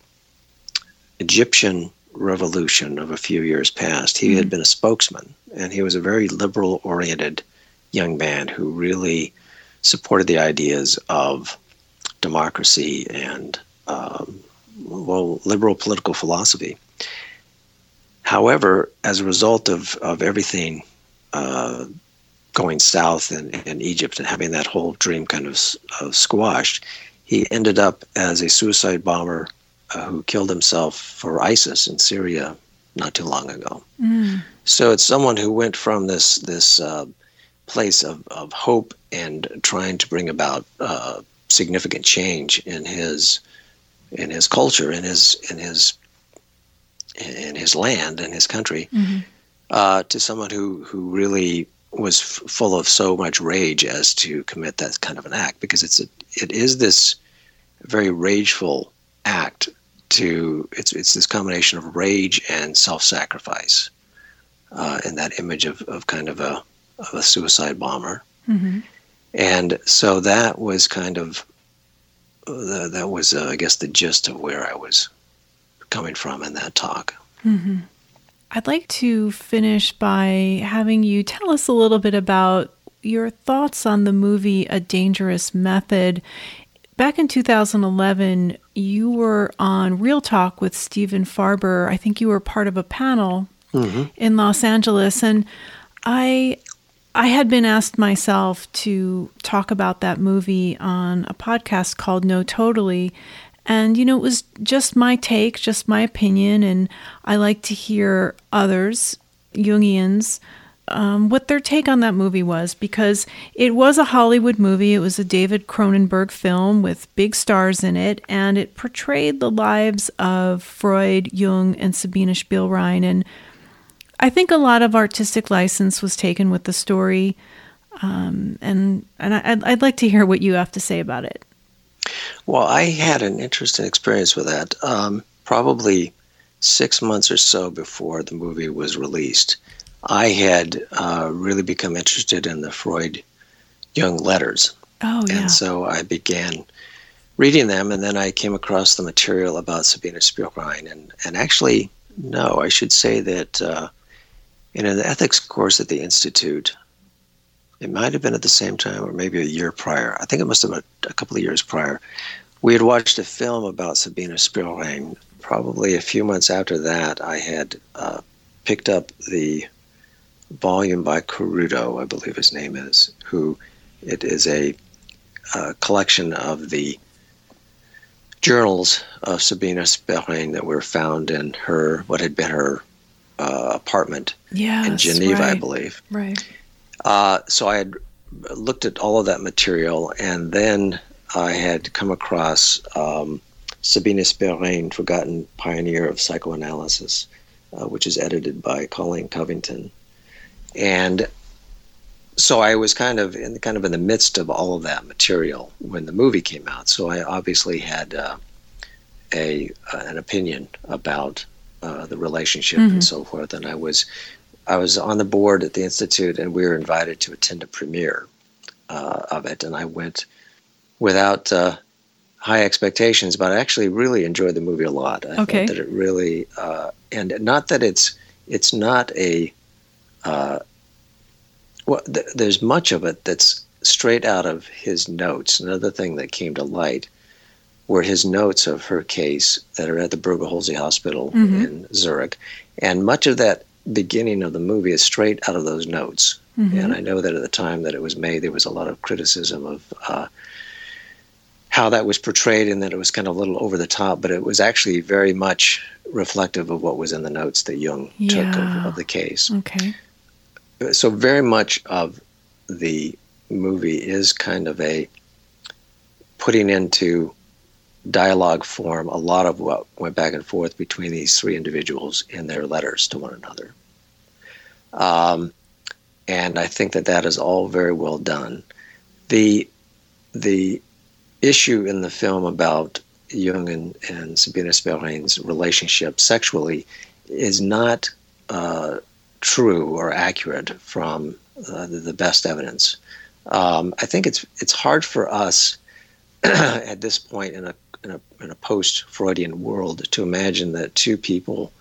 Egyptian revolution of a few years past, he mm-hmm. had been a spokesman, and he was a very liberal oriented young man who really supported the ideas of democracy and um, well liberal political philosophy. However, as a result of, of everything uh, going south in, in Egypt and having that whole dream kind of uh, squashed, he ended up as a suicide bomber uh, who killed himself for ISIS in Syria not too long ago. Mm. So it's someone who went from this this uh, place of, of hope and trying to bring about uh, significant change in his in his culture, in his in his in his land, in his country, mm-hmm. uh, to someone who who really was f- full of so much rage as to commit that kind of an act because it's a, it is this very rageful act to it's it's this combination of rage and self-sacrifice uh, in that image of, of kind of a of a suicide bomber. Mm-hmm. And so that was kind of uh, that was uh, I guess the gist of where I was coming from in that talk. Mm-hmm. I'd like to finish by having you tell us a little bit about your thoughts on the movie A Dangerous Method. Back in 2011, you were on Reel Talk with Stephen Farber. I think you were part of a panel mm-hmm. in Los Angeles. And I I had been asked myself to talk about that movie on a podcast called No Totally. And, you know, it was just my take, just my opinion. And I like to hear others, Jungians, um, what their take on that movie was because it was a Hollywood movie. It was a David Cronenberg film with big stars in it, and it portrayed the lives of Freud, Jung, and Sabina Spielrein. And I think a lot of artistic license was taken with the story, um, and and I, would I'd like to hear what you have to say about it. Well, I had an interesting experience with that. Um, probably six months or so before the movie was released, I had uh, really become interested in the Freud Jung letters. Oh, yeah. And so I began reading them, and then I came across the material about Sabina Spielrein. And, and actually, no, I should say that uh, in an ethics course at the Institute, it might have been at the same time or maybe a year prior. I think it must have been a, couple of years prior. We had watched a film about Sabina Spielrein. Probably a few months after that, I had uh, picked up the volume by Caruto, I believe his name is, who it is a, a collection of the journals of Sabina Spielrein that were found in her, what had been her uh, apartment yes, in Geneva, right. I believe. Right. Uh, so I had looked at all of that material, and then I had come across um, Sabina Spielrein, Forgotten Pioneer of Psychoanalysis, uh, which is edited by Coline Covington. And so I was kind of in kind of in the midst of all of that material when the movie came out. So I obviously had uh, a uh, an opinion about uh, the relationship Mhm. and so forth. And I was I was on the board at the institute, and we were invited to attend a premiere uh, of it. And I went without uh, high expectations, but I actually really enjoyed the movie a lot. I Okay. thought that it really, uh, and not that it's it's not a uh, well, th- there's much of it that's straight out of his notes. Another thing that came to light were his notes of her case that are at the Burghölzli Hospital Mhm. in Zurich, and much of that beginning of the movie is straight out of those notes. Mhm. And I know that at the time that it was made, there was a lot of criticism of uh, how that was portrayed and that it was kind of a little over the top, but it was actually very much reflective of what was in the notes that Jung took of, of the case. Okay. So, very much of the movie is kind of a putting into dialogue form a lot of what went back and forth between these three individuals in their letters to one another. Um, and I think that that is all very well done. The the issue in the film about Jung and, and Sabina relationship sexually is not uh, true or accurate from uh, the, the best evidence. Um, I think it's it's hard for us at this point in a in a, in a post Freudian world to imagine that two people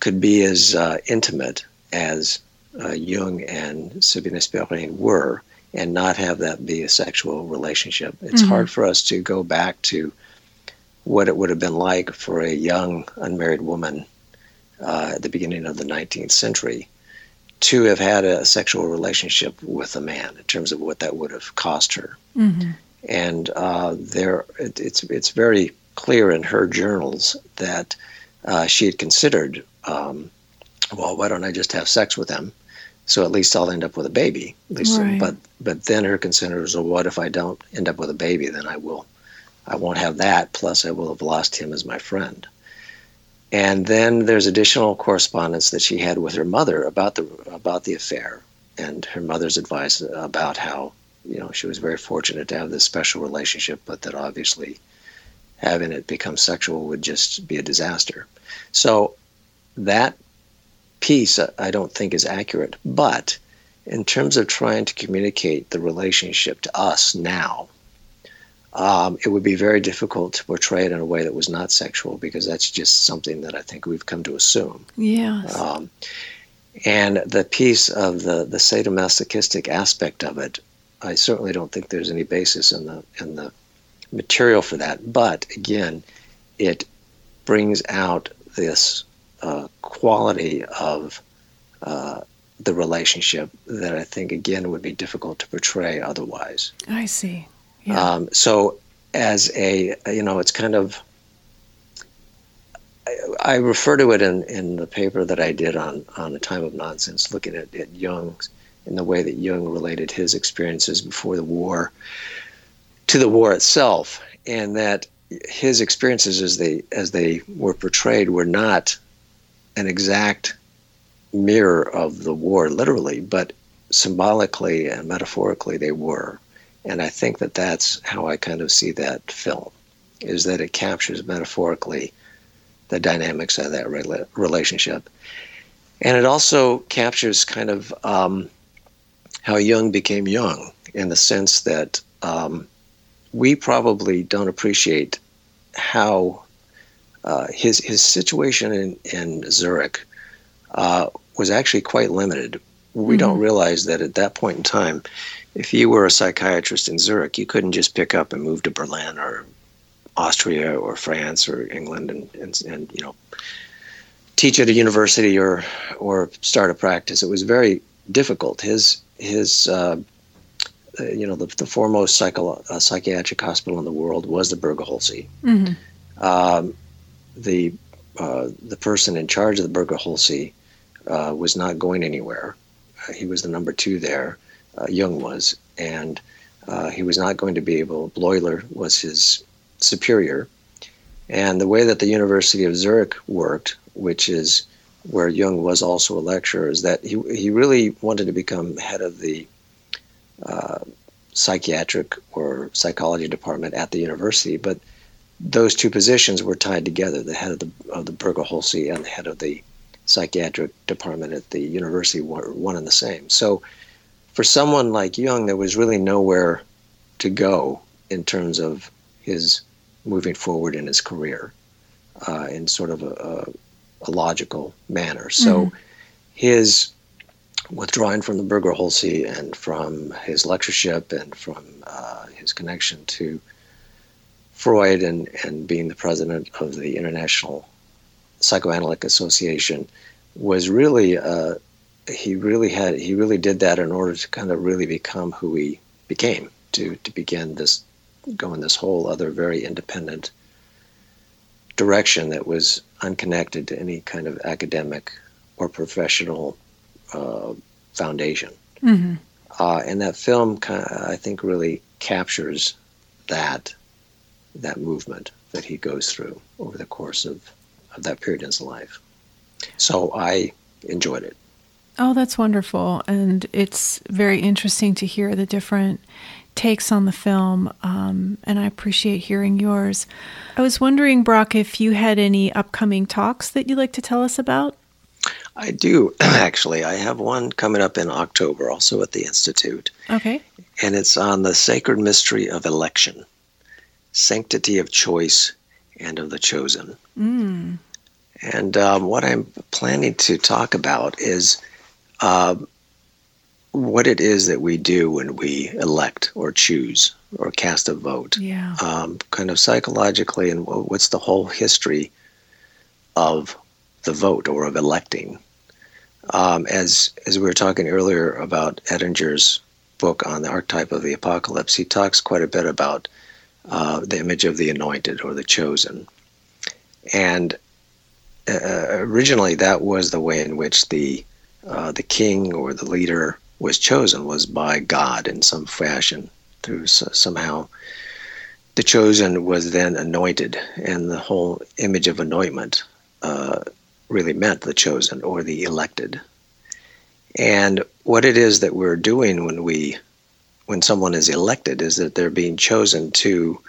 could be as uh, intimate as uh, Jung and Sabina Spielrein were and not have that be a sexual relationship. It's Mhm. hard for us to go back to what it would have been like for a young unmarried woman uh, at the beginning of the 19th century to have had a sexual relationship with a man in terms of what that would have cost her hmm and uh, there it, it's it's very clear in her journals that uh, she had considered, um, well, why don't I just have sex with him, so at least I'll end up with a baby. At least, Right. but but then her concern was, well, what if I don't end up with a baby? Then I will, I won't have that. Plus, I will have lost him as my friend. And then there's additional correspondence that she had with her mother about the about the affair and her mother's advice about how you know she was very fortunate to have this special relationship, but that obviously having it become sexual would just be a disaster. So that piece I don't think is accurate, but in terms of trying to communicate the relationship to us now, um, it would be very difficult to portray it in a way that was not sexual because that's just something that I think we've come to assume. Yes. Um, and the piece of the, the sadomasochistic aspect of it, I certainly don't think there's any basis in the in the material for that. But again, it brings out this uh, quality of uh, the relationship that I think again would be difficult to portray otherwise. I see. Yeah. Um, so, as a you know, it's kind of I, I refer to it in, in the paper that I did on on a time of nonsense, looking at, at Jung's in the way that Jung related his experiences before the war to the war itself, and that his experiences as they as they were portrayed were not an exact mirror of the war, literally, but symbolically and metaphorically they were. And I think that that's how I kind of see that film. is that it captures metaphorically the dynamics of that rela- relationship. And it also captures kind of um, how Jung became Jung in the sense that um, we probably don't appreciate how uh, his his situation in, in Zurich uh, was actually quite limited. We mm-hmm. don't realize that at that point in time, if you were a psychiatrist in Zurich, you couldn't just pick up and move to Berlin or Austria or France or England and, and, and you know teach at a university or or start a practice. It was very difficult. His his uh, uh, you know the, the foremost psycho- uh, psychiatric hospital in the world was the Burger Mm-hmm. Um, the uh, the person in charge of the Burger uh, was not going anywhere. Uh, he was the number two there. Jung was, and he was not going to be able. Bleuler was his superior, and the way that the University of Zurich worked, which is where Jung was also a lecturer, is that he he really wanted to become head of the uh, psychiatric or psychology department at the university, but those two positions were tied together: the head of the of the Burghölzli and the head of the psychiatric department at the university were one and the same. So, for someone like Jung, there was really nowhere to go in terms of his moving forward in his career uh, in sort of a, a, a logical manner. So, mm-hmm. his withdrawing from the Burghölzli and from his lectureship and from uh, his connection to Freud and, and being the president of the International Psychoanalytic Association was really uh, he really had he really did that in order to kind of really become who he became to to begin this go in this whole other very independent direction that was unconnected to any kind of academic or professional uh, foundation. Mm-hmm. Uh, and that film, kind of, I think, really captures that that movement that he goes through over the course of, of that period in his life. So I enjoyed it. Oh, that's wonderful. And it's very interesting to hear the different takes on the film, um, and I appreciate hearing yours. I was wondering, Brock, if you had any upcoming talks that you'd like to tell us about? I do, actually. I have one coming up in October, also at the Institute. Okay. And it's on the sacred mystery of election, sanctity of choice, and of the chosen. Mm. And um, what I'm planning to talk about is uh, what it is that we do when we elect or choose or cast a vote. Yeah. Um, kind of psychologically, and what's the whole history of the vote or of electing. Um, as as we were talking earlier about Edinger's book on the archetype of the apocalypse, he talks quite a bit about uh, the image of the anointed or the chosen, and uh, originally that was the way in which the uh, the king or the leader was chosen was by God in some fashion through somehow. The chosen was then anointed and the whole image of anointment uh, really meant the chosen or the elected. And what it is that we're doing when we when someone is elected is that they're being chosen to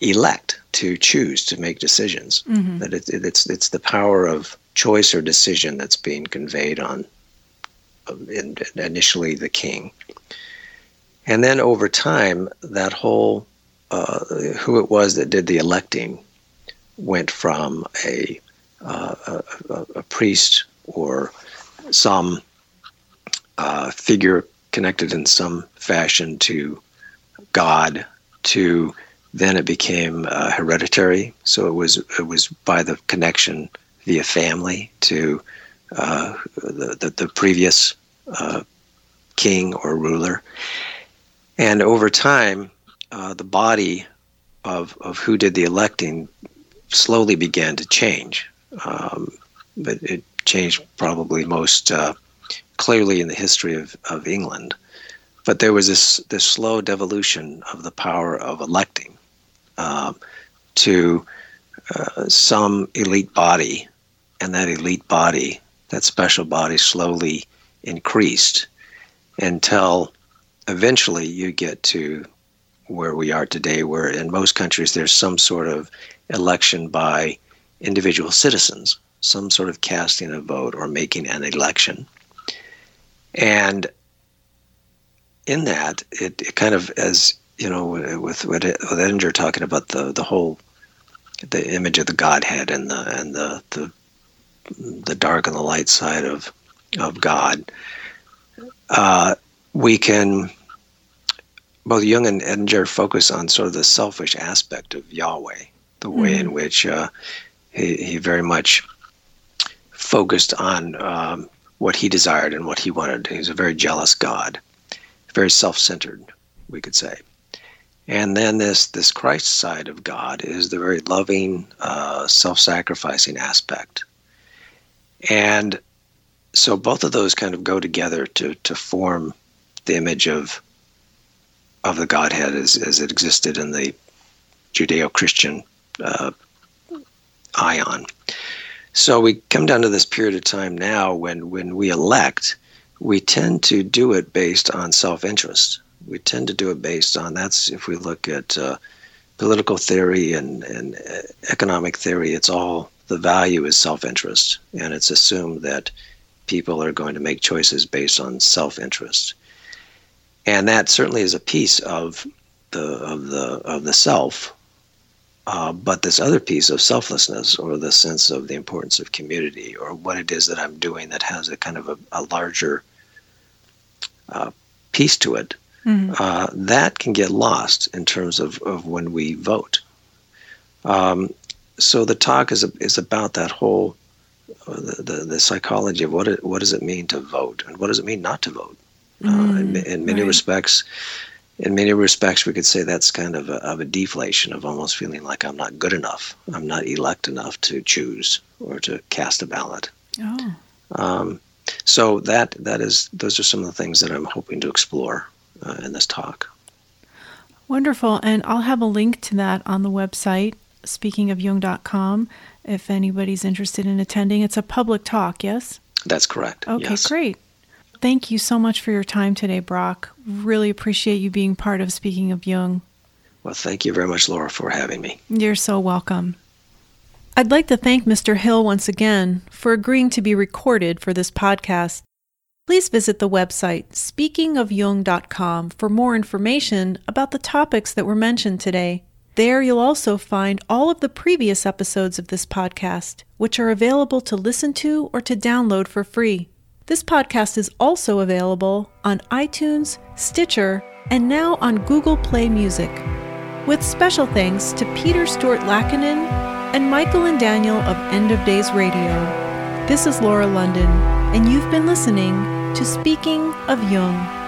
elect to choose to make decisions mm-hmm. that it, it's it's the power of choice or decision that's being conveyed on in, initially the king. And then over time, that whole uh, who it was that did the electing went from a, uh, a, a, priest or some uh, figure connected in some fashion to God to then it became uh, hereditary. So it was it was by the connection via family to uh, the, the, the previous uh, king or ruler. And over time, uh, the body of, of who did the electing slowly began to change. Um, but it changed probably most uh, clearly in the history of, of England. But there was this, this slow devolution of the power of electing uh, to uh, some elite body, and that elite body, that special body, slowly increased until eventually you get to where we are today, where in most countries there's some sort of election by individual citizens, some sort of casting a vote or making an election. And in that, it, it kind of, as you know, with with, with Edinger talking about the the whole the image of the Godhead and the and the the the dark and the light side of of God, uh, we can both Jung and Edinger focus on sort of the selfish aspect of Yahweh, the way mm-hmm. in which uh, he, he very much focused on um, what he desired and what he wanted. He was a very jealous God, very self-centered, we could say. And then this this Christ side of God is the very loving, uh, self-sacrificing aspect. And so both of those kind of go together to to form the image of of the Godhead as, as it existed in the Judeo-Christian uh, aion. So we come down to this period of time now when when we elect, we tend to do it based on self-interest we tend to do it based on that's if we look at uh, political theory and, and uh, economic theory, it's all the value is self interest, and it's assumed that people are going to make choices based on self interest. And that certainly is a piece of the of the of the self. Uh, but this other piece of selflessness, or the sense of the importance of community, or what it is that I'm doing that has a kind of a, a larger uh, piece to it, mm-hmm. uh, that can get lost in terms of, of when we vote. Um, so the talk is is about that whole uh, the, the, the psychology of what it, what does it mean to vote and what does it mean not to vote. Uh, in, mm, in, many right. respects, in many respects, we could say that's kind of a, of a deflation of almost feeling like I'm not good enough, I'm not elect enough to choose or to cast a ballot. Oh. Um, so that that is those are some of the things that I'm hoping to explore uh, in this talk. Wonderful. And I'll have a link to that on the website, speakingofjung.com, if anybody's interested in attending. It's a public talk, yes? That's correct. Okay, yes. great. Thank you so much for your time today, Brock. Really appreciate you being part of Speaking of Jung. Well, thank you very much, Laura, for having me. You're so welcome. I'd like to thank Mr. Hill once again for agreeing to be recorded for this podcast. Please visit the website speakingofjung.com for more information about the topics that were mentioned today. There you'll also find all of the previous episodes of this podcast, which are available to listen to or to download for free. This podcast is also available on iTunes, Stitcher, and now on Google Play Music. With special thanks to Peter Stewart Lackinen and Michael and Daniel of End of Days Radio. This is Laura London, and you've been listening to Speaking of Jung.